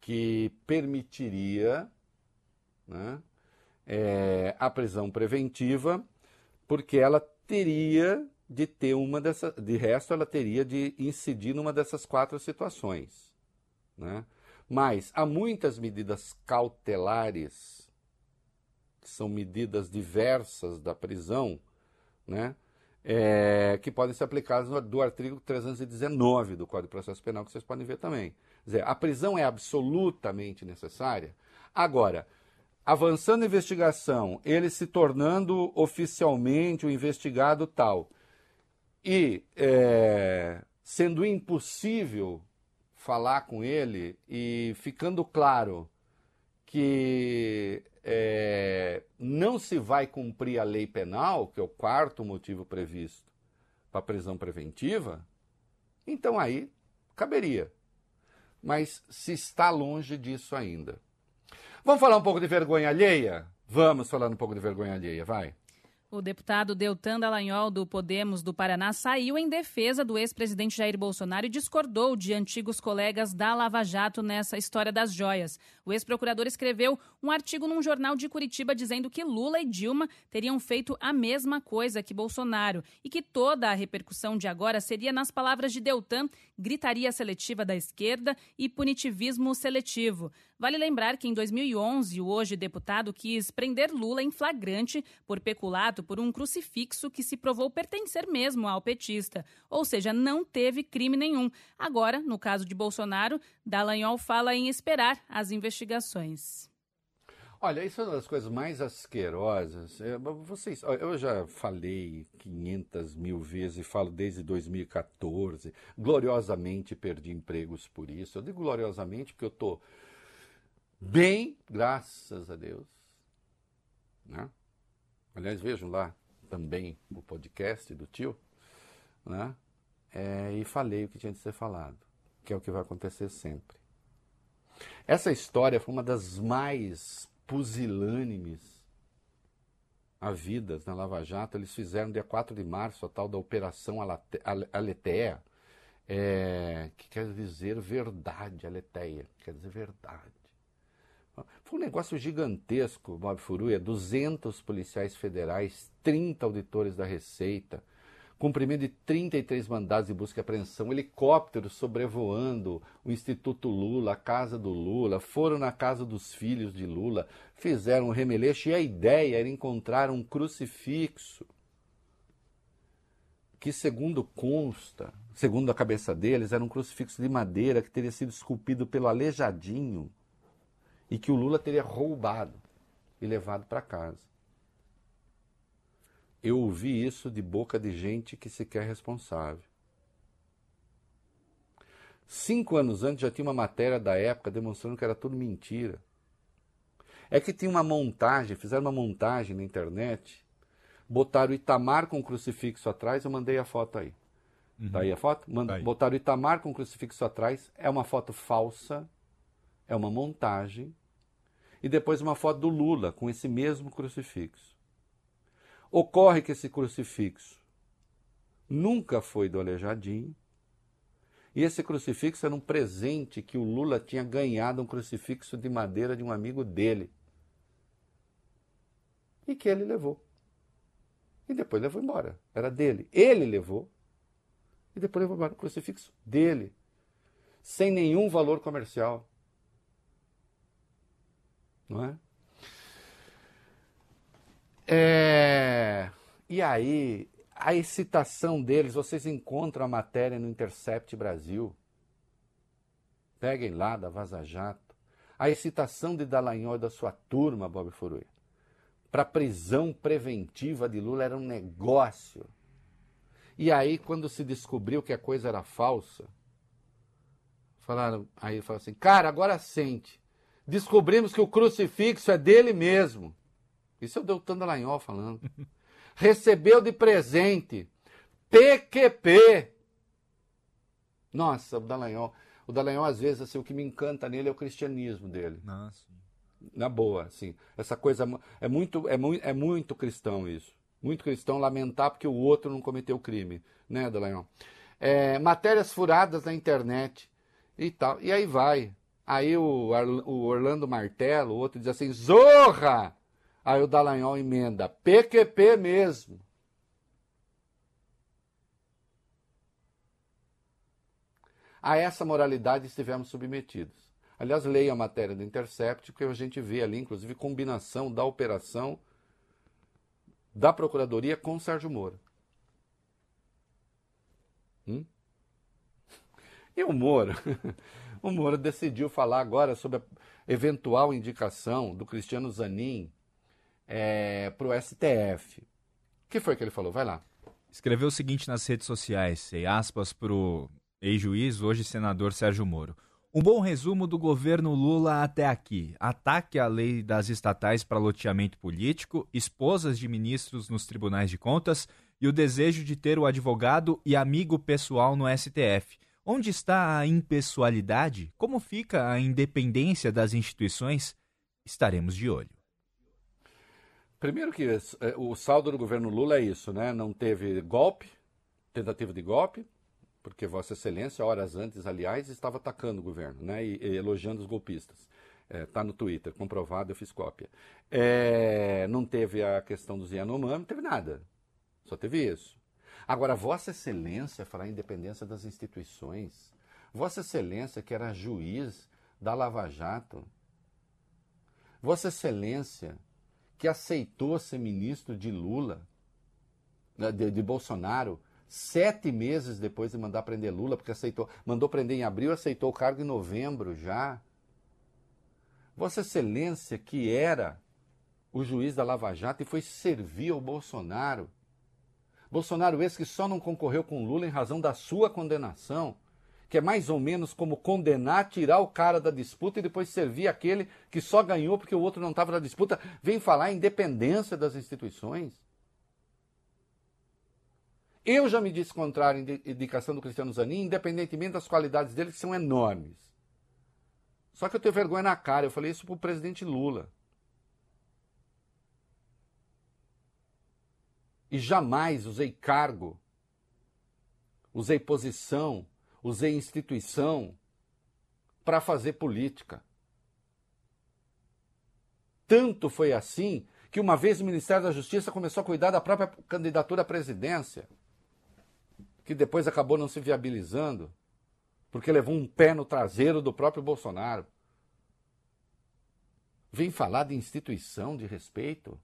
que permitiria né, é, a prisão preventiva, porque ela teria de ter uma dessas, de resto ela teria de incidir numa dessas quatro situações, né? Mas há muitas medidas cautelares, que são medidas diversas da prisão, né? É, que podem ser aplicadas no, do artigo 319 do Código de Processo Penal, que vocês podem ver também. Quer dizer, a prisão é absolutamente necessária. Agora, avançando a investigação, ele se tornando oficialmente o investigado tal, e é, sendo impossível falar com ele e ficando claro que é, não se vai cumprir a lei penal, que é o quarto motivo previsto para prisão preventiva, então aí caberia. Mas se está longe disso ainda. Vamos falar um pouco de vergonha alheia? Vamos falar um pouco de vergonha alheia, vai. O deputado Deltan Dallagnol, do Podemos do Paraná, saiu em defesa do ex-presidente Jair Bolsonaro e discordou de antigos colegas da Lava Jato nessa história das joias. O ex-procurador escreveu um artigo num jornal de Curitiba dizendo que Lula e Dilma teriam feito a mesma coisa que Bolsonaro e que toda a repercussão de agora seria, nas palavras de Deltan, gritaria seletiva da esquerda e punitivismo seletivo. Vale lembrar que em 2011, o hoje deputado quis prender Lula em flagrante por peculato por um crucifixo que se provou pertencer mesmo ao petista, ou seja, não teve crime nenhum. Agora, no caso de Bolsonaro, Dallagnol fala em esperar as investigações. Olha, isso é uma das coisas mais asquerosas. Vocês, eu já falei 500 mil vezes e falo desde 2014. Gloriosamente perdi empregos por isso. Eu digo gloriosamente porque eu estou bem, graças a Deus. Né? Aliás, vejam lá também o podcast do tio, né? É, e falei o que tinha de ser falado, que é o que vai acontecer sempre. Essa história foi uma das mais pusilânimes havidas na Lava Jato. Eles fizeram dia 4 de março a tal da Operação Aleteia, é, que quer dizer verdade, Aleteia, quer dizer verdade. Foi um negócio gigantesco, Bob Furuia, 200 policiais federais, 30 auditores da Receita, cumprimento de 33 mandados de busca e apreensão, helicópteros sobrevoando o Instituto Lula, a casa do Lula, foram na casa dos filhos de Lula, fizeram um remeleixo e a ideia era encontrar um crucifixo que, segundo consta, segundo a cabeça deles, era um crucifixo de madeira que teria sido esculpido pelo Aleijadinho e que o Lula teria roubado e levado para casa. Eu ouvi isso de boca de gente que se quer responsável. Cinco anos antes já tinha uma matéria da época demonstrando que era tudo mentira. É que tinha uma montagem, fizeram uma montagem na internet, botaram o Itamar com o crucifixo atrás, eu mandei a foto aí. Uhum. Tá aí a foto? Manda, tá botaram o Itamar com o crucifixo atrás, é uma foto falsa, é uma montagem, e depois uma foto do Lula com esse mesmo crucifixo. Ocorre que esse crucifixo nunca foi do Aleijadinho, e esse crucifixo era um presente que o Lula tinha ganhado, um crucifixo de madeira de um amigo dele. E que ele levou. E depois levou embora. Era dele. Ele levou. E depois levou embora o crucifixo dele. Sem nenhum valor comercial não é? é? E aí, a excitação deles, vocês encontram a matéria no Intercept Brasil. Peguem lá da Vaza Jato. A excitação de Dallagnol e da sua turma, Bob Furui, para prisão preventiva de Lula era um negócio. E aí, quando se descobriu que a coisa era falsa, falaram, aí falaram assim, cara, agora sente descobrimos que o crucifixo é dele mesmo. Isso é o Deltan Dallagnol falando. Recebeu de presente PQP. Nossa, o Dallagnol. O Dallagnol, às vezes, assim, o que me encanta nele é o cristianismo dele. Nossa. Na boa, assim. Essa coisa é muito, é muito, é muito cristão isso. Muito cristão lamentar porque o outro não cometeu crime, né, Dallagnol? É, matérias furadas na internet e tal. E aí vai. Aí o, o Orlando Martelo, o outro diz assim, Zorra! Aí o Dallagnol emenda, PQP mesmo. A essa moralidade estivemos submetidos. Aliás, leia a matéria do Intercept, que a gente vê ali, inclusive, combinação da operação da Procuradoria com Sérgio Moro. Hum? E o Moro? o Moro decidiu falar agora sobre a eventual indicação do Cristiano Zanin é, para o STF. O que foi que ele falou? Vai lá. Escreveu o seguinte nas redes sociais, em aspas para o ex-juiz, hoje senador Sérgio Moro. Um bom resumo do governo Lula até aqui. Ataque à lei das estatais para loteamento político, esposas de ministros nos tribunais de contas e o desejo de ter o advogado e amigo pessoal no STF. Onde está a impessoalidade? Como fica a independência das instituições? Estaremos de olho. Primeiro que é, o saldo do governo Lula é isso, né? Não teve golpe, tentativa de golpe, porque Vossa Excelência, horas antes, aliás, estava atacando o governo, né? E, e elogiando os golpistas. Está é, tá no Twitter, comprovado, eu fiz cópia. É, não teve a questão dos Yanomami, não teve nada. Só teve isso. Agora, Vossa Excelência, falar independência das instituições, Vossa Excelência, que era juiz da Lava Jato, Vossa Excelência, que aceitou ser ministro de Lula, né, de, de Bolsonaro, sete meses depois de mandar prender Lula, porque aceitou, mandou prender em abril, aceitou o cargo em novembro já. Vossa Excelência, que era o juiz da Lava Jato e foi servir ao Bolsonaro Bolsonaro esse que só não concorreu com Lula em razão da sua condenação, que é mais ou menos como condenar, tirar o cara da disputa e depois servir aquele que só ganhou porque o outro não estava na disputa. Vem falar em independência das instituições. Eu já me disse contrário em indicação do Cristiano Zanin, independentemente das qualidades dele, que são enormes. Só que eu tenho vergonha na cara, eu falei isso para o presidente Lula. E jamais usei cargo, usei posição, usei instituição para fazer política. Tanto foi assim que uma vez o Ministério da Justiça começou a cuidar da própria candidatura à presidência, que depois acabou não se viabilizando, porque levou um pé no traseiro do próprio Bolsonaro. Vem falar de instituição de respeito?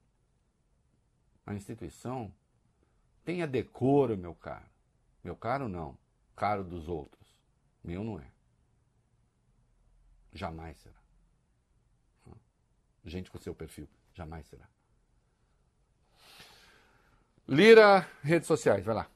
A instituição Tenha decoro, meu caro. Meu caro não. Caro dos outros. Meu não é. Jamais será. Gente com seu perfil. Jamais será. Lira, redes sociais, vai lá.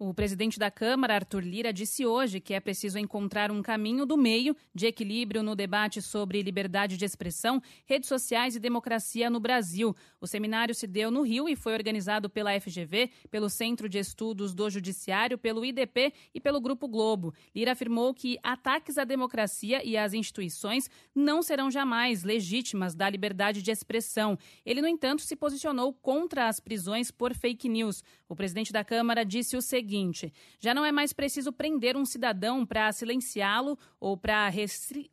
O presidente da Câmara, Arthur Lira, disse hoje que é preciso encontrar um caminho do meio de equilíbrio no debate sobre liberdade de expressão, redes sociais e democracia no Brasil. O seminário se deu no Rio e foi organizado pela FGV, pelo Centro de Estudos do Judiciário, pelo IDP e pelo Grupo Globo. Lira afirmou que ataques à democracia e às instituições não serão jamais legítimas da liberdade de expressão. Ele, no entanto, se posicionou contra as prisões por fake news. O presidente da Câmara disse o seguinte seguinte: já não é mais preciso prender um cidadão para silenciá-lo ou para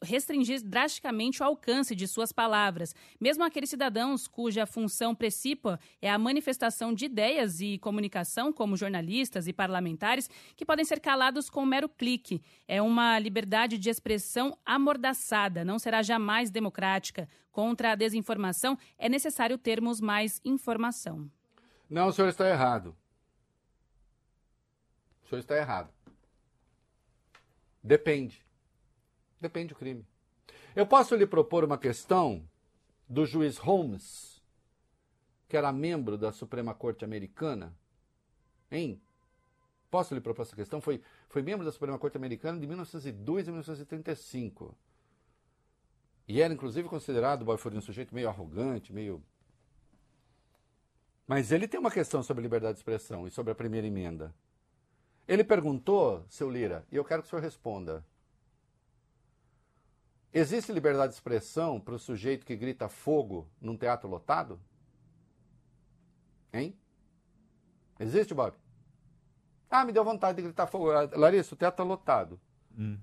restringir drasticamente o alcance de suas palavras. Mesmo aqueles cidadãos cuja função principal é a manifestação de ideias e comunicação, como jornalistas e parlamentares, que podem ser calados com um mero clique. É uma liberdade de expressão amordaçada, não será jamais democrática. Contra a desinformação, é necessário termos mais informação. Não, o senhor está errado. O senhor está errado. Depende. Depende do crime. Eu posso lhe propor uma questão do juiz Holmes, que era membro da Suprema Corte Americana, hein? Posso lhe propor essa questão? Foi, foi membro da Suprema Corte Americana de 1902 a 1935. E era, inclusive, considerado, foi um sujeito meio arrogante, meio. Mas ele tem uma questão sobre liberdade de expressão e sobre a primeira emenda. Ele perguntou, seu Lira, e eu quero que o senhor responda. Existe liberdade de expressão para o sujeito que grita fogo num teatro lotado? Hein? Existe, Bob? Ah, me deu vontade de gritar fogo. Ah, Larissa, o teatro está lotado. Hum.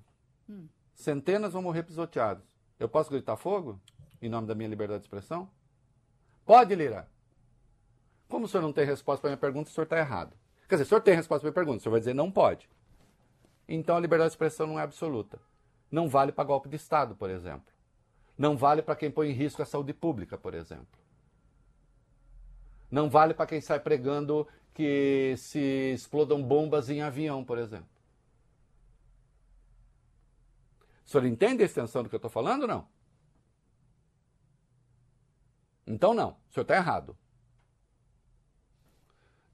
Centenas vão morrer pisoteados. Eu posso gritar fogo? Em nome da minha liberdade de expressão? Pode, Lira. Como o senhor não tem resposta para a minha pergunta, o senhor está errado. Quer dizer, o senhor tem resposta para a pergunta, o senhor vai dizer não pode. Então a liberdade de expressão não é absoluta. Não vale para golpe de Estado, por exemplo. Não vale para quem põe em risco a saúde pública, por exemplo. Não vale para quem sai pregando que se explodam bombas em avião, por exemplo. O senhor entende a extensão do que eu estou falando ou não? Então não, o senhor está errado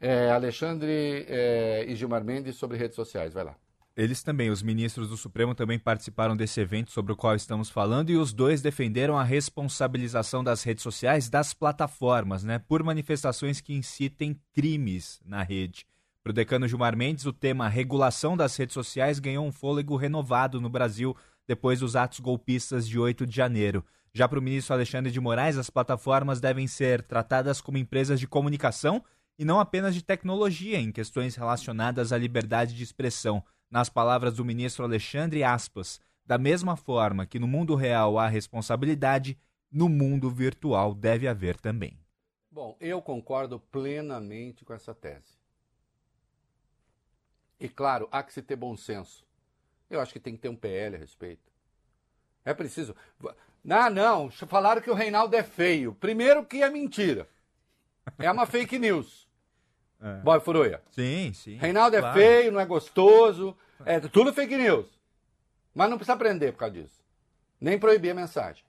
é, Alexandre é, e Gilmar Mendes sobre redes sociais. Vai lá. Eles também, os ministros do Supremo também participaram desse evento sobre o qual estamos falando e os dois defenderam a responsabilização das redes sociais, das plataformas, né, por manifestações que incitem crimes na rede. Para o decano Gilmar Mendes, o tema regulação das redes sociais ganhou um fôlego renovado no Brasil depois dos atos golpistas de 8 de janeiro. Já para o ministro Alexandre de Moraes, as plataformas devem ser tratadas como empresas de comunicação e não apenas de tecnologia em questões relacionadas à liberdade de expressão. Nas palavras do ministro Alexandre Aspas, da mesma forma que no mundo real há responsabilidade, no mundo virtual deve haver também. Bom, eu concordo plenamente com essa tese. E claro, há que se ter bom senso. Eu acho que tem que ter um PL a respeito. É preciso. Ah, não, falaram que o Reinaldo é feio. Primeiro que é mentira. É uma fake news. É. Bob Furuia. Sim, sim. Reinaldo é claro. feio, não é gostoso. É tudo fake news. Mas não precisa aprender por causa disso. Nem proibir a mensagem.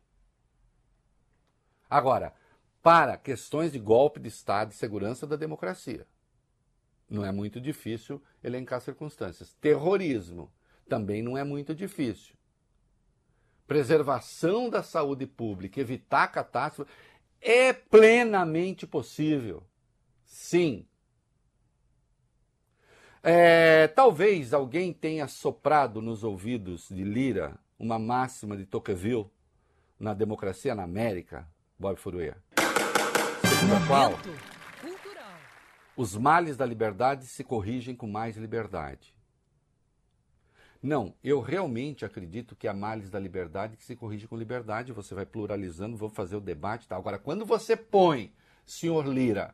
Agora, para questões de golpe de Estado e segurança da democracia, não é muito difícil elencar circunstâncias. Terrorismo. também não é muito difícil. Preservação da saúde pública, evitar catástrofe, é plenamente possível. Sim. É, talvez alguém tenha soprado nos ouvidos de Lira uma máxima de Tocqueville na democracia na América, Bob Furuia. Segundo a qual os males da liberdade se corrigem com mais liberdade. Não, eu realmente acredito que há males da liberdade que se corrige com liberdade, você vai pluralizando, vou fazer o debate e tal. Agora, quando você põe, senhor Lira,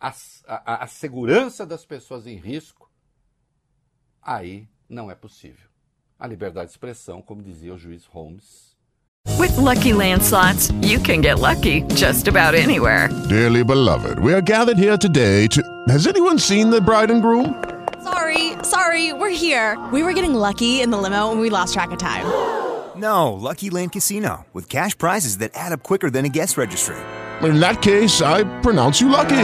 a, a, a segurança das pessoas em risco, aí não é possível. A liberdade de expressão, como dizia o juiz Holmes. With lucky landslots, you can get lucky just about anywhere. Dearly beloved, we are gathered here today to. Has anyone seen the bride and groom? Sorry, sorry, we're here. We were getting lucky in the limo and we lost track of time. No, Lucky Land Casino, with cash prizes that add up quicker than a guest registry. In that case, I pronounce you lucky.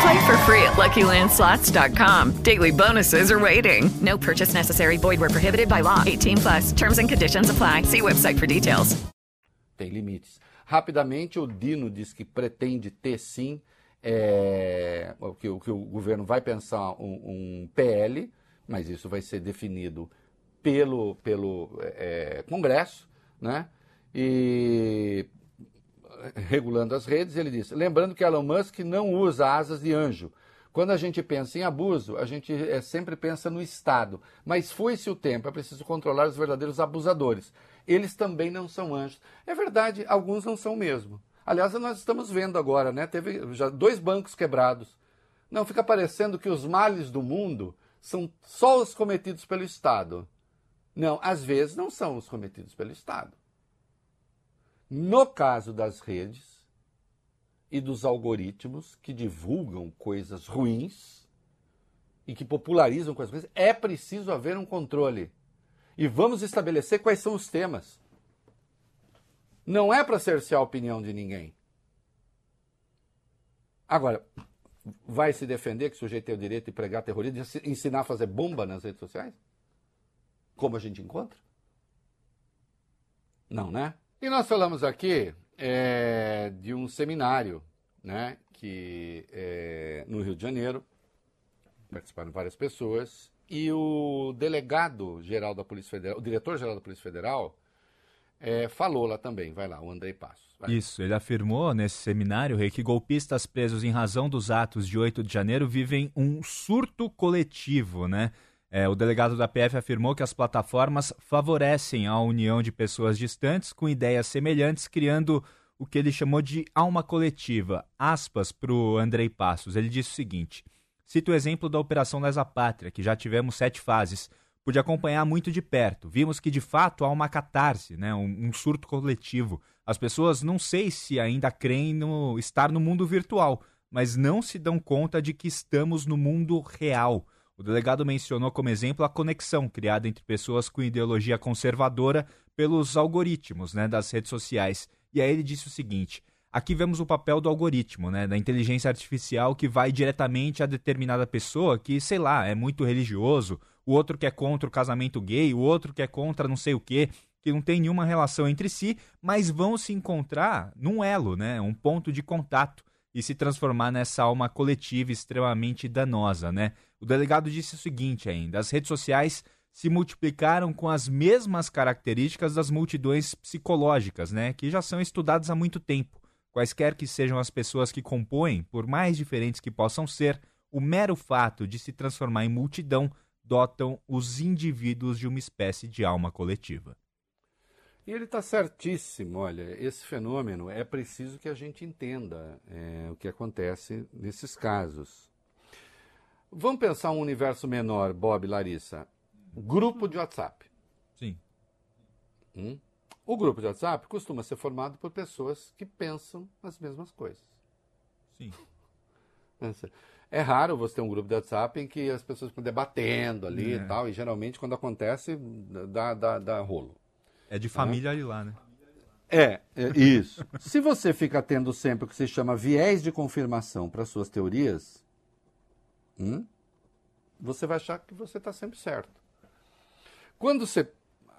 Play for free at LuckyLandSlots.com. Daily bonuses are waiting. No purchase necessary. Void were prohibited by law. 18 plus. Terms and conditions apply. See website for details. Tem limites. Rapidamente, o Dino diz que pretende ter sim é, que, que, o governo vai pensar um, um, PL, mas isso vai ser definido pelo, pelo é, Congresso, né? E regulando as redes, ele disse: lembrando que Elon Musk não usa asas de anjo. Quando a gente pensa em abuso, a gente é, sempre pensa no Estado. Mas foi-se o tempo, é preciso controlar os verdadeiros abusadores. Eles também não são anjos. É verdade, alguns não são mesmo. Aliás, nós estamos vendo agora, né? Teve já dois bancos quebrados. Não, fica parecendo que os males do mundo são só os cometidos pelo Estado. Não, às vezes não são os cometidos pelo Estado. No caso das redes e dos algoritmos que divulgam coisas ruins e que popularizam coisas ruins, é preciso haver um controle. E vamos estabelecer quais são os temas. Não é para cercear a opinião de ninguém. Agora, vai se defender que o sujeito tem o direito de pregar terrorismo, de ensinar a fazer bomba nas redes sociais? Como a gente encontra? Não, né? E nós falamos aqui é, de um seminário, né, que é, no Rio de Janeiro participaram várias pessoas e o delegado geral da Polícia Federal, o diretor geral da Polícia Federal, é, falou lá também. Vai lá, o Andrei Passos. Isso, ele afirmou nesse seminário Rei, que golpistas presos em razão dos atos de 8 de janeiro vivem um surto coletivo, né? É, o delegado da PF afirmou que as plataformas favorecem a união de pessoas distantes com ideias semelhantes, criando o que ele chamou de alma coletiva. Aspas para o Andrei Passos. Ele disse o seguinte: cito o exemplo da Operação Lesa Pátria, que já tivemos sete fases. Pude acompanhar muito de perto. Vimos que de fato há uma catarse, né? um, um surto coletivo. As pessoas não sei se ainda creem no estar no mundo virtual, mas não se dão conta de que estamos no mundo real. O delegado mencionou como exemplo a conexão criada entre pessoas com ideologia conservadora pelos algoritmos né, das redes sociais. E aí ele disse o seguinte: aqui vemos o papel do algoritmo, né, da inteligência artificial que vai diretamente a determinada pessoa que, sei lá, é muito religioso, o outro que é contra o casamento gay, o outro que é contra não sei o quê, que não tem nenhuma relação entre si, mas vão se encontrar num elo, né, um ponto de contato e se transformar nessa alma coletiva extremamente danosa, né? O delegado disse o seguinte ainda: as redes sociais se multiplicaram com as mesmas características das multidões psicológicas, né, que já são estudadas há muito tempo. Quaisquer que sejam as pessoas que compõem, por mais diferentes que possam ser, o mero fato de se transformar em multidão dotam os indivíduos de uma espécie de alma coletiva. E ele está certíssimo. Olha, esse fenômeno é preciso que a gente entenda é, o que acontece nesses casos. Vamos pensar um universo menor, Bob Larissa. Grupo de WhatsApp. Sim. Hum? O grupo de WhatsApp costuma ser formado por pessoas que pensam as mesmas coisas. Sim. É raro você ter um grupo de WhatsApp em que as pessoas estão debatendo ali é. e tal, e geralmente quando acontece dá, dá, dá rolo. É de família ali lá, né? É, é, isso. Se você fica tendo sempre o que se chama viés de confirmação para suas teorias, hum, você vai achar que você está sempre certo. Quando você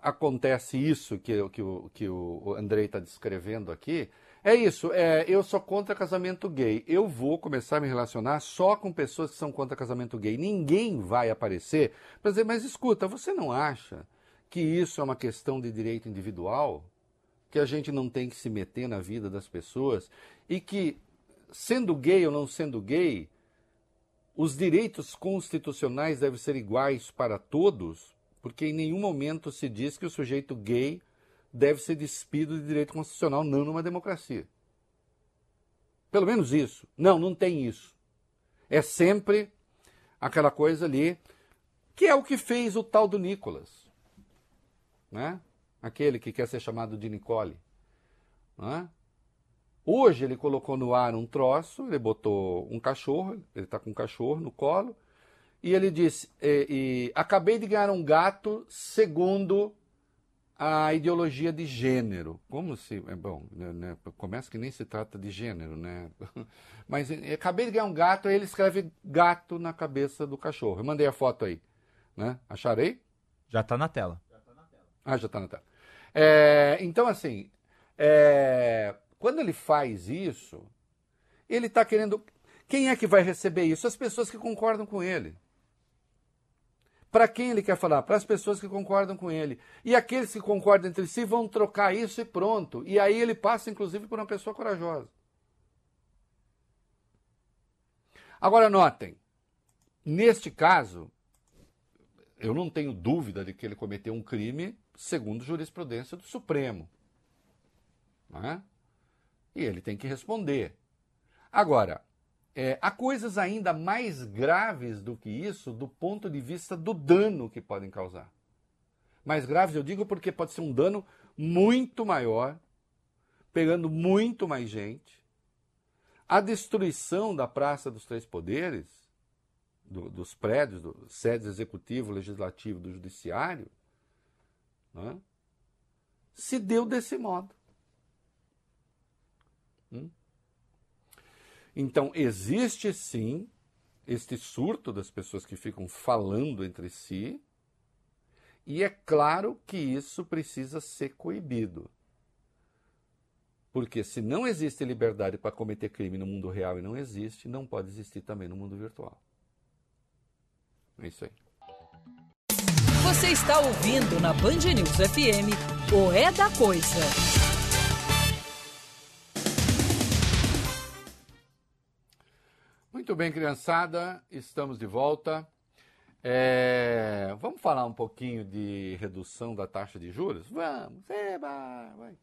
acontece isso que, que, o, que o Andrei está descrevendo aqui, é isso. É, eu sou contra casamento gay. Eu vou começar a me relacionar só com pessoas que são contra casamento gay. Ninguém vai aparecer para dizer, mas escuta, você não acha que isso é uma questão de direito individual? Que a gente não tem que se meter na vida das pessoas? E que, sendo gay ou não sendo gay, os direitos constitucionais devem ser iguais para todos? Porque em nenhum momento se diz que o sujeito gay deve ser despido de direito constitucional, não numa democracia. Pelo menos isso. Não, não tem isso. É sempre aquela coisa ali, que é o que fez o tal do Nicolas. Né? Aquele que quer ser chamado de Nicole. Né? Hoje ele colocou no ar um troço, ele botou um cachorro, ele está com um cachorro no colo, e ele disse: e, e, acabei de ganhar um gato segundo a ideologia de gênero. Como se. É bom, né, né, começa que nem se trata de gênero, né? Mas acabei de ganhar um gato, aí ele escreve gato na cabeça do cachorro. Eu mandei a foto aí. Né? Acharei? Já está na tela. Ah, já está na tela. É, então, assim, é, quando ele faz isso, ele está querendo. Quem é que vai receber isso? As pessoas que concordam com ele. Para quem ele quer falar? Para as pessoas que concordam com ele. E aqueles que concordam entre si vão trocar isso e pronto. E aí ele passa, inclusive, por uma pessoa corajosa. Agora, notem: neste caso, eu não tenho dúvida de que ele cometeu um crime segundo jurisprudência do Supremo. É? E ele tem que responder. Agora, é, há coisas ainda mais graves do que isso do ponto de vista do dano que podem causar. Mais graves eu digo porque pode ser um dano muito maior, pegando muito mais gente. A destruição da Praça dos Três Poderes, do, dos prédios, do sede executivo, legislativo, do judiciário, né, se deu desse modo. Hum? Então, existe sim este surto das pessoas que ficam falando entre si, e é claro que isso precisa ser coibido. Porque se não existe liberdade para cometer crime no mundo real e não existe, não pode existir também no mundo virtual. É isso aí. Você está ouvindo na Band News FM o É da Coisa. Muito bem, criançada, estamos de volta. É, vamos falar um pouquinho de redução da taxa de juros? Vamos, eba, vai.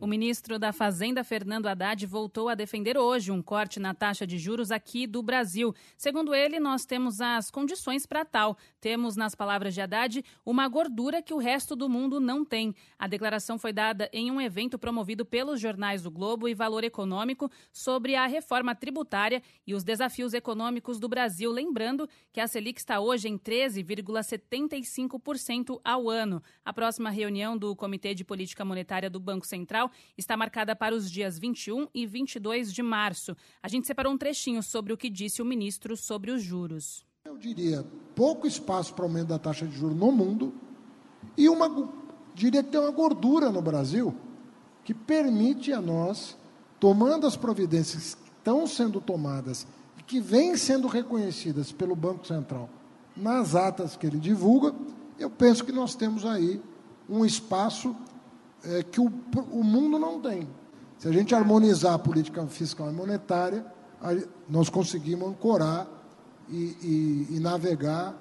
O ministro da Fazenda, Fernando Haddad, voltou a defender hoje um corte na taxa de juros aqui do Brasil. Segundo ele, nós temos as condições para tal. Temos, nas palavras de Haddad, uma gordura que o resto do mundo não tem. A declaração foi dada em um evento promovido pelos jornais do Globo e Valor Econômico sobre a reforma tributária e os desafios econômicos do Brasil. Lembrando que a Selic está hoje em 13,75% ao ano. A próxima reunião do Comitê de Política Monetária do Banco Central está marcada para os dias 21 e 22 de março. A gente separou um trechinho sobre o que disse o ministro sobre os juros. Eu diria pouco espaço para aumento da taxa de juros no mundo e uma diria que tem uma gordura no Brasil que permite a nós, tomando as providências que estão sendo tomadas e que vêm sendo reconhecidas pelo Banco Central nas atas que ele divulga, eu penso que nós temos aí um espaço é, que o, o mundo não tem. Se a gente harmonizar a política fiscal e monetária, nós conseguimos ancorar e, e, e navegar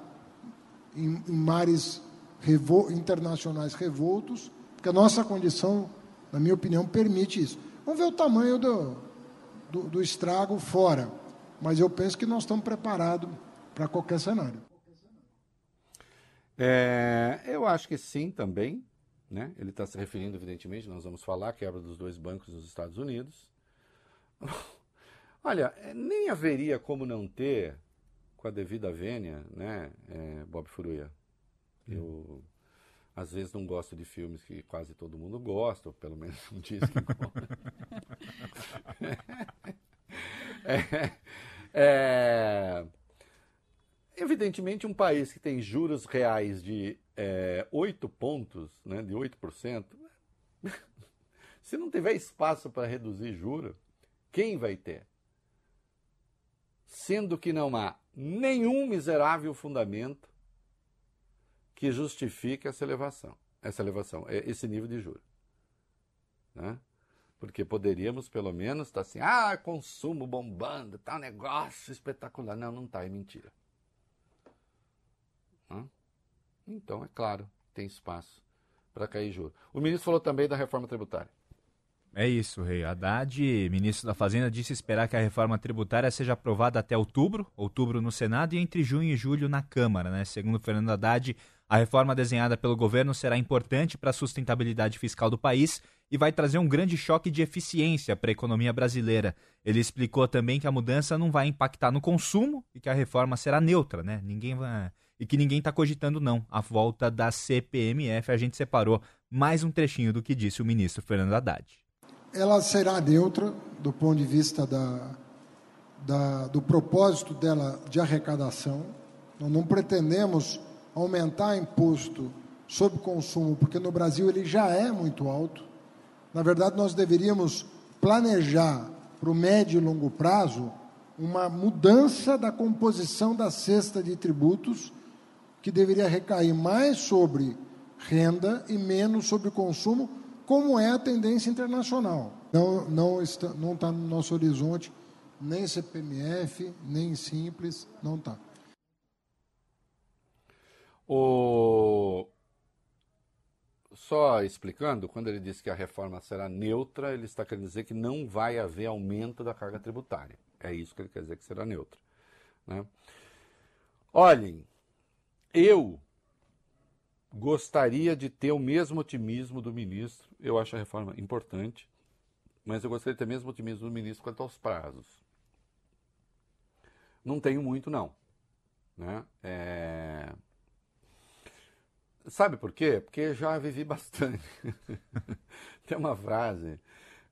em, em mares revo, internacionais revoltos, porque a nossa condição, na minha opinião, permite isso. Vamos ver o tamanho do, do, do estrago fora, mas eu penso que nós estamos preparados para qualquer cenário. É, eu acho que sim também. Né? Ele está se referindo, evidentemente, nós vamos falar, quebra dos dois bancos nos Estados Unidos. Olha, é, nem haveria como não ter, com a devida vênia, né, é, Bob Furuia. Eu, às vezes, não gosto de filmes que quase todo mundo gosta, ou pelo menos não diz que gosta. é, é, Evidentemente, um país que tem juros reais de é, 8 pontos, né, de 8%, se não tiver espaço para reduzir juros, quem vai ter? Sendo que não há nenhum miserável fundamento que justifique essa elevação, essa elevação, é, esse nível de juros. Né? Porque poderíamos, pelo menos, estar tá assim, ah, consumo bombando, tá um negócio espetacular. Não, não tá, é mentira. Então, é claro, tem espaço para cair juros. O ministro falou também da reforma tributária. É isso, Rei. Haddad, ministro da Fazenda, disse esperar que a reforma tributária seja aprovada até outubro, outubro no Senado e entre junho e julho na Câmara. Né? Segundo Fernando Haddad, a reforma desenhada pelo governo será importante para a sustentabilidade fiscal do país e vai trazer um grande choque de eficiência para a economia brasileira. Ele explicou também que a mudança não vai impactar no consumo e que a reforma será neutra, né? Ninguém vai e que ninguém está cogitando não. A volta da CPMF, a gente separou mais um trechinho do que disse o ministro Fernando Haddad. Ela será neutra do ponto de vista da, da, do propósito dela de arrecadação. Nós não pretendemos aumentar imposto sobre consumo, porque no Brasil ele já é muito alto. Na verdade, nós deveríamos planejar para o médio e longo prazo uma mudança da composição da cesta de tributos que deveria recair mais sobre renda e menos sobre consumo, como é a tendência internacional. Não, não está, não está no nosso horizonte nem CPMF, nem Simples, não está. O... Só explicando, quando ele diz que a reforma será neutra, ele está querendo dizer que não vai haver aumento da carga tributária. É isso que ele quer dizer que será neutra. Né? Olhem, eu gostaria de ter o mesmo otimismo do ministro. Eu acho a reforma importante, mas eu gostaria de ter o mesmo otimismo do ministro quanto aos prazos. Não tenho muito, não. Né? É... Sabe por quê? Porque já vivi bastante. Tem uma frase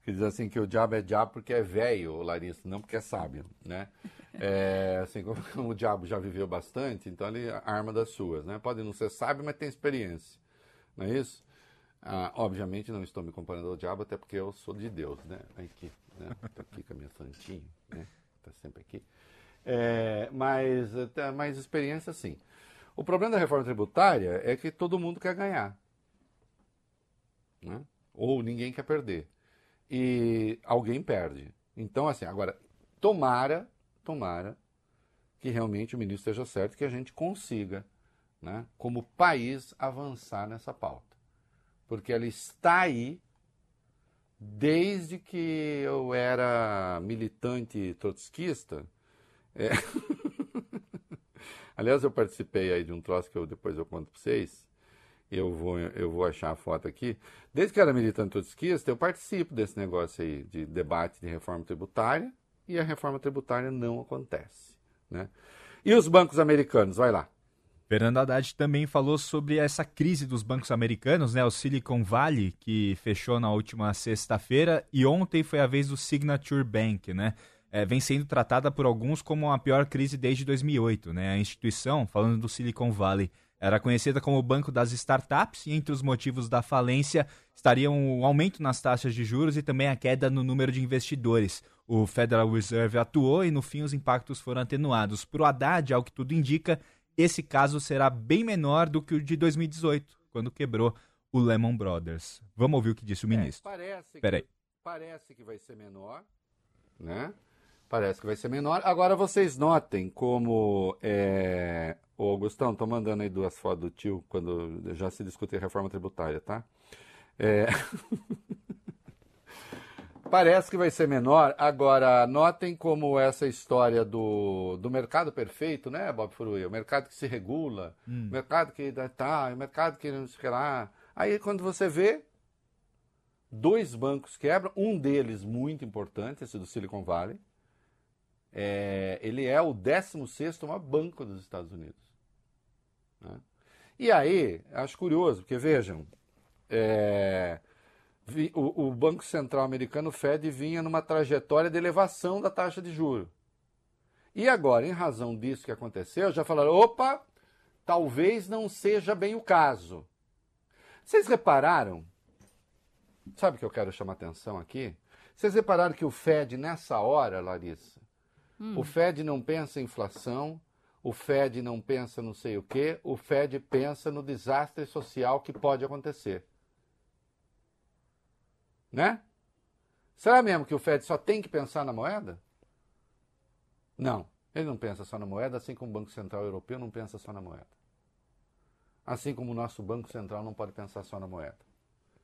que diz assim que o diabo é diabo porque é velho, Larissa, não porque é sábio, né? É, assim, como, o diabo já viveu bastante, então ele arma das suas, né? Pode não ser sábio, mas tem experiência, não é isso? Ah, obviamente não estou me comparando ao diabo, até porque eu sou de Deus, né? Aqui, né? Tô aqui com a minha santinha, né? Tá sempre aqui. É, mas, mais experiência, sim. O problema da reforma tributária é que todo mundo quer ganhar, né? Ou ninguém quer perder. E alguém perde. Então, assim, agora, tomara tomara que realmente o ministro esteja certo, que a gente consiga, né, como país, avançar nessa pauta. Porque ela está aí desde que eu era militante trotskista. É... Aliás, eu participei aí de um troço que eu depois eu conto para vocês. Eu vou, eu vou achar a foto aqui. Desde que eu era militante trotskista, eu participo desse negócio aí de debate de reforma tributária e a reforma tributária não acontece. Né? E os bancos americanos? Vai lá. Fernando Haddad também falou sobre essa crise dos bancos americanos, né? O Silicon Valley, que fechou na última sexta-feira, e ontem foi a vez do Signature Bank, né? É, vem sendo tratada por alguns como a pior crise desde 2008, né? A instituição, falando do Silicon Valley, era conhecida como o banco das startups e entre os motivos da falência estariam o aumento nas taxas de juros e também a queda no número de investidores. O Federal Reserve atuou e no fim os impactos foram atenuados. Para o Haddad, ao que tudo indica, esse caso será bem menor do que o de 2018, quando quebrou o Lehman Brothers. Vamos ouvir o que disse o é, ministro. É, parece, que, parece que vai ser menor, né? Parece que vai ser menor. Agora vocês notem como é, Ô, Augustão, tô mandando aí duas fotos do tio quando já se discute a reforma tributária, tá? É... Parece que vai ser menor. Agora, notem como essa história do, do mercado perfeito, né, Bob Furuia? O mercado que se regula, hum. o mercado que tá, o mercado que não sei lá. Aí, quando você vê, dois bancos quebram, um deles muito importante, esse do Silicon Valley, é, ele é o 16 maior banco dos Estados Unidos. Né? E aí, acho curioso, porque vejam, é, o, o, Banco Central americano, o Fed, vinha numa trajetória de elevação da taxa de juro. E agora, em razão disso que aconteceu, já falaram: opa, talvez não seja bem o caso. Vocês repararam? Sabe o que eu quero chamar atenção aqui? Vocês repararam que o Fed, nessa hora, Larissa, Hum. o Fed não pensa em inflação, o Fed não pensa não sei o quê, o Fed pensa no desastre social que pode acontecer. Né? Será mesmo que o Fed só tem que pensar na moeda? Não, ele não pensa só na moeda, assim como o Banco Central Europeu não pensa só na moeda. Assim como o nosso Banco Central não pode pensar só na moeda.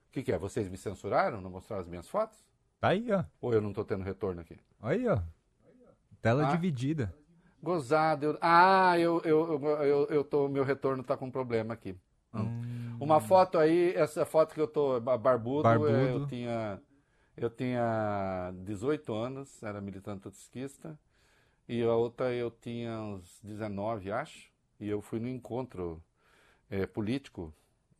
O que, que é? Vocês me censuraram? Não mostraram as minhas fotos? Tá aí, ó. Ou eu não estou tendo retorno aqui? Aí, ó. Tela Ah. dividida. Gozado. Eu... Ah, eu, eu, eu, eu, tô, meu retorno tá com problema aqui. Uma foto aí, essa foto que eu tô ba- barbudo, Barbudo. eu tinha eu tinha 18 anos, era militante trotskista, e a outra eu tinha uns 19, acho, e eu fui no encontro é, político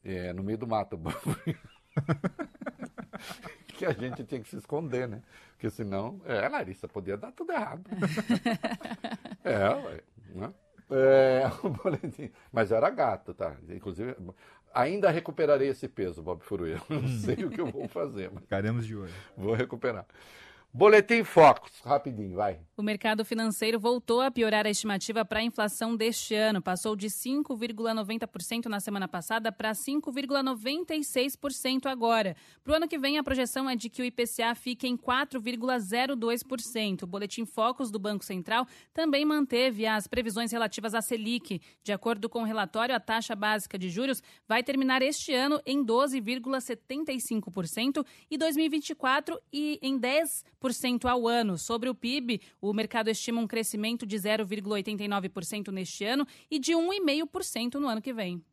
é, no meio do mato. que a gente tinha que se esconder, né? Porque senão, é, Larissa, podia dar tudo errado. é, ué, né? É, o boletim. Mas eu era gato, tá? Inclusive, ainda recuperarei esse peso, Bob Furuia. Não sei o que eu vou fazer, mas Ficaremos de olho. vou recuperar. Boletim Focus, rapidinho, vai. O mercado financeiro voltou a piorar a estimativa para a inflação deste ano. Passou de 5,90% na semana passada para 5,96% agora. Para o ano que vem, a projeção é de que o IPCA fique em 4,02%. O boletim Focus do Banco Central também manteve as previsões relativas à Selic. De acordo com o relatório, a taxa básica de juros vai terminar este ano em 12,75% e 2024 e em 10% ao ano. Sobre o PIB, o mercado estima um crescimento de 0,89% neste ano e de 1,5% no ano que vem.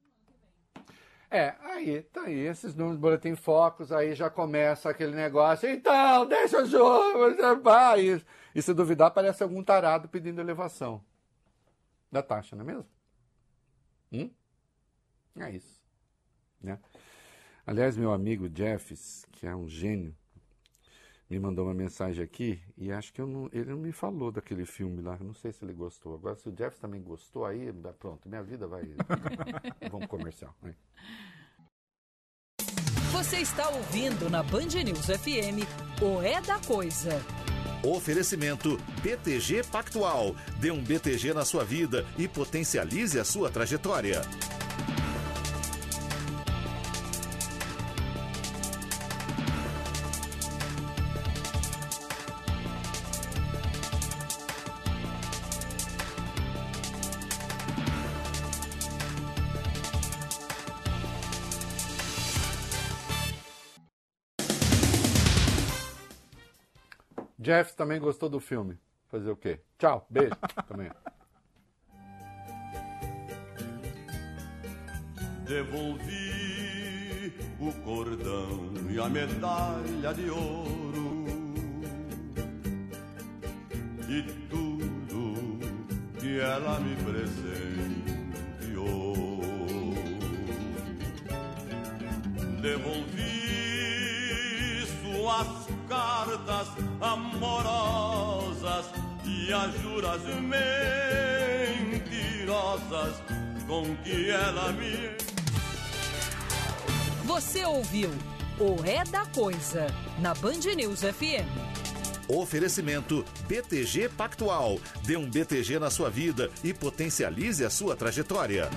É, aí, tá aí, esses números do Boletim Focus, aí já começa aquele negócio, então, deixa o jogo, vai. E, e se duvidar, parece algum tarado pedindo elevação da taxa, não é mesmo? Hum? É isso. Né? Aliás, meu amigo Jeffs, que é um gênio, me mandou uma mensagem aqui e acho que eu não- ele não me falou daquele filme lá. Não sei se ele gostou. Agora, se o Jeffs também gostou, aí pronto, minha vida vai. Vamos pro comercial. Você está ouvindo na Band News FM o É da Coisa. Oferecimento BTG Pactual. Dê um BTG na sua vida e potencialize a sua trajetória. Jeff também gostou do filme. Fazer o quê? Tchau, beijo. também. Devolvi o cordão e a medalha de ouro e tudo que ela me presenteou. Devolvi cartas amorosas e as juras mentirosas com que ela me Você ouviu o É da Coisa na Band News FM. Oferecimento BTG Pactual. Dê um BTG na sua vida e potencialize a sua trajetória.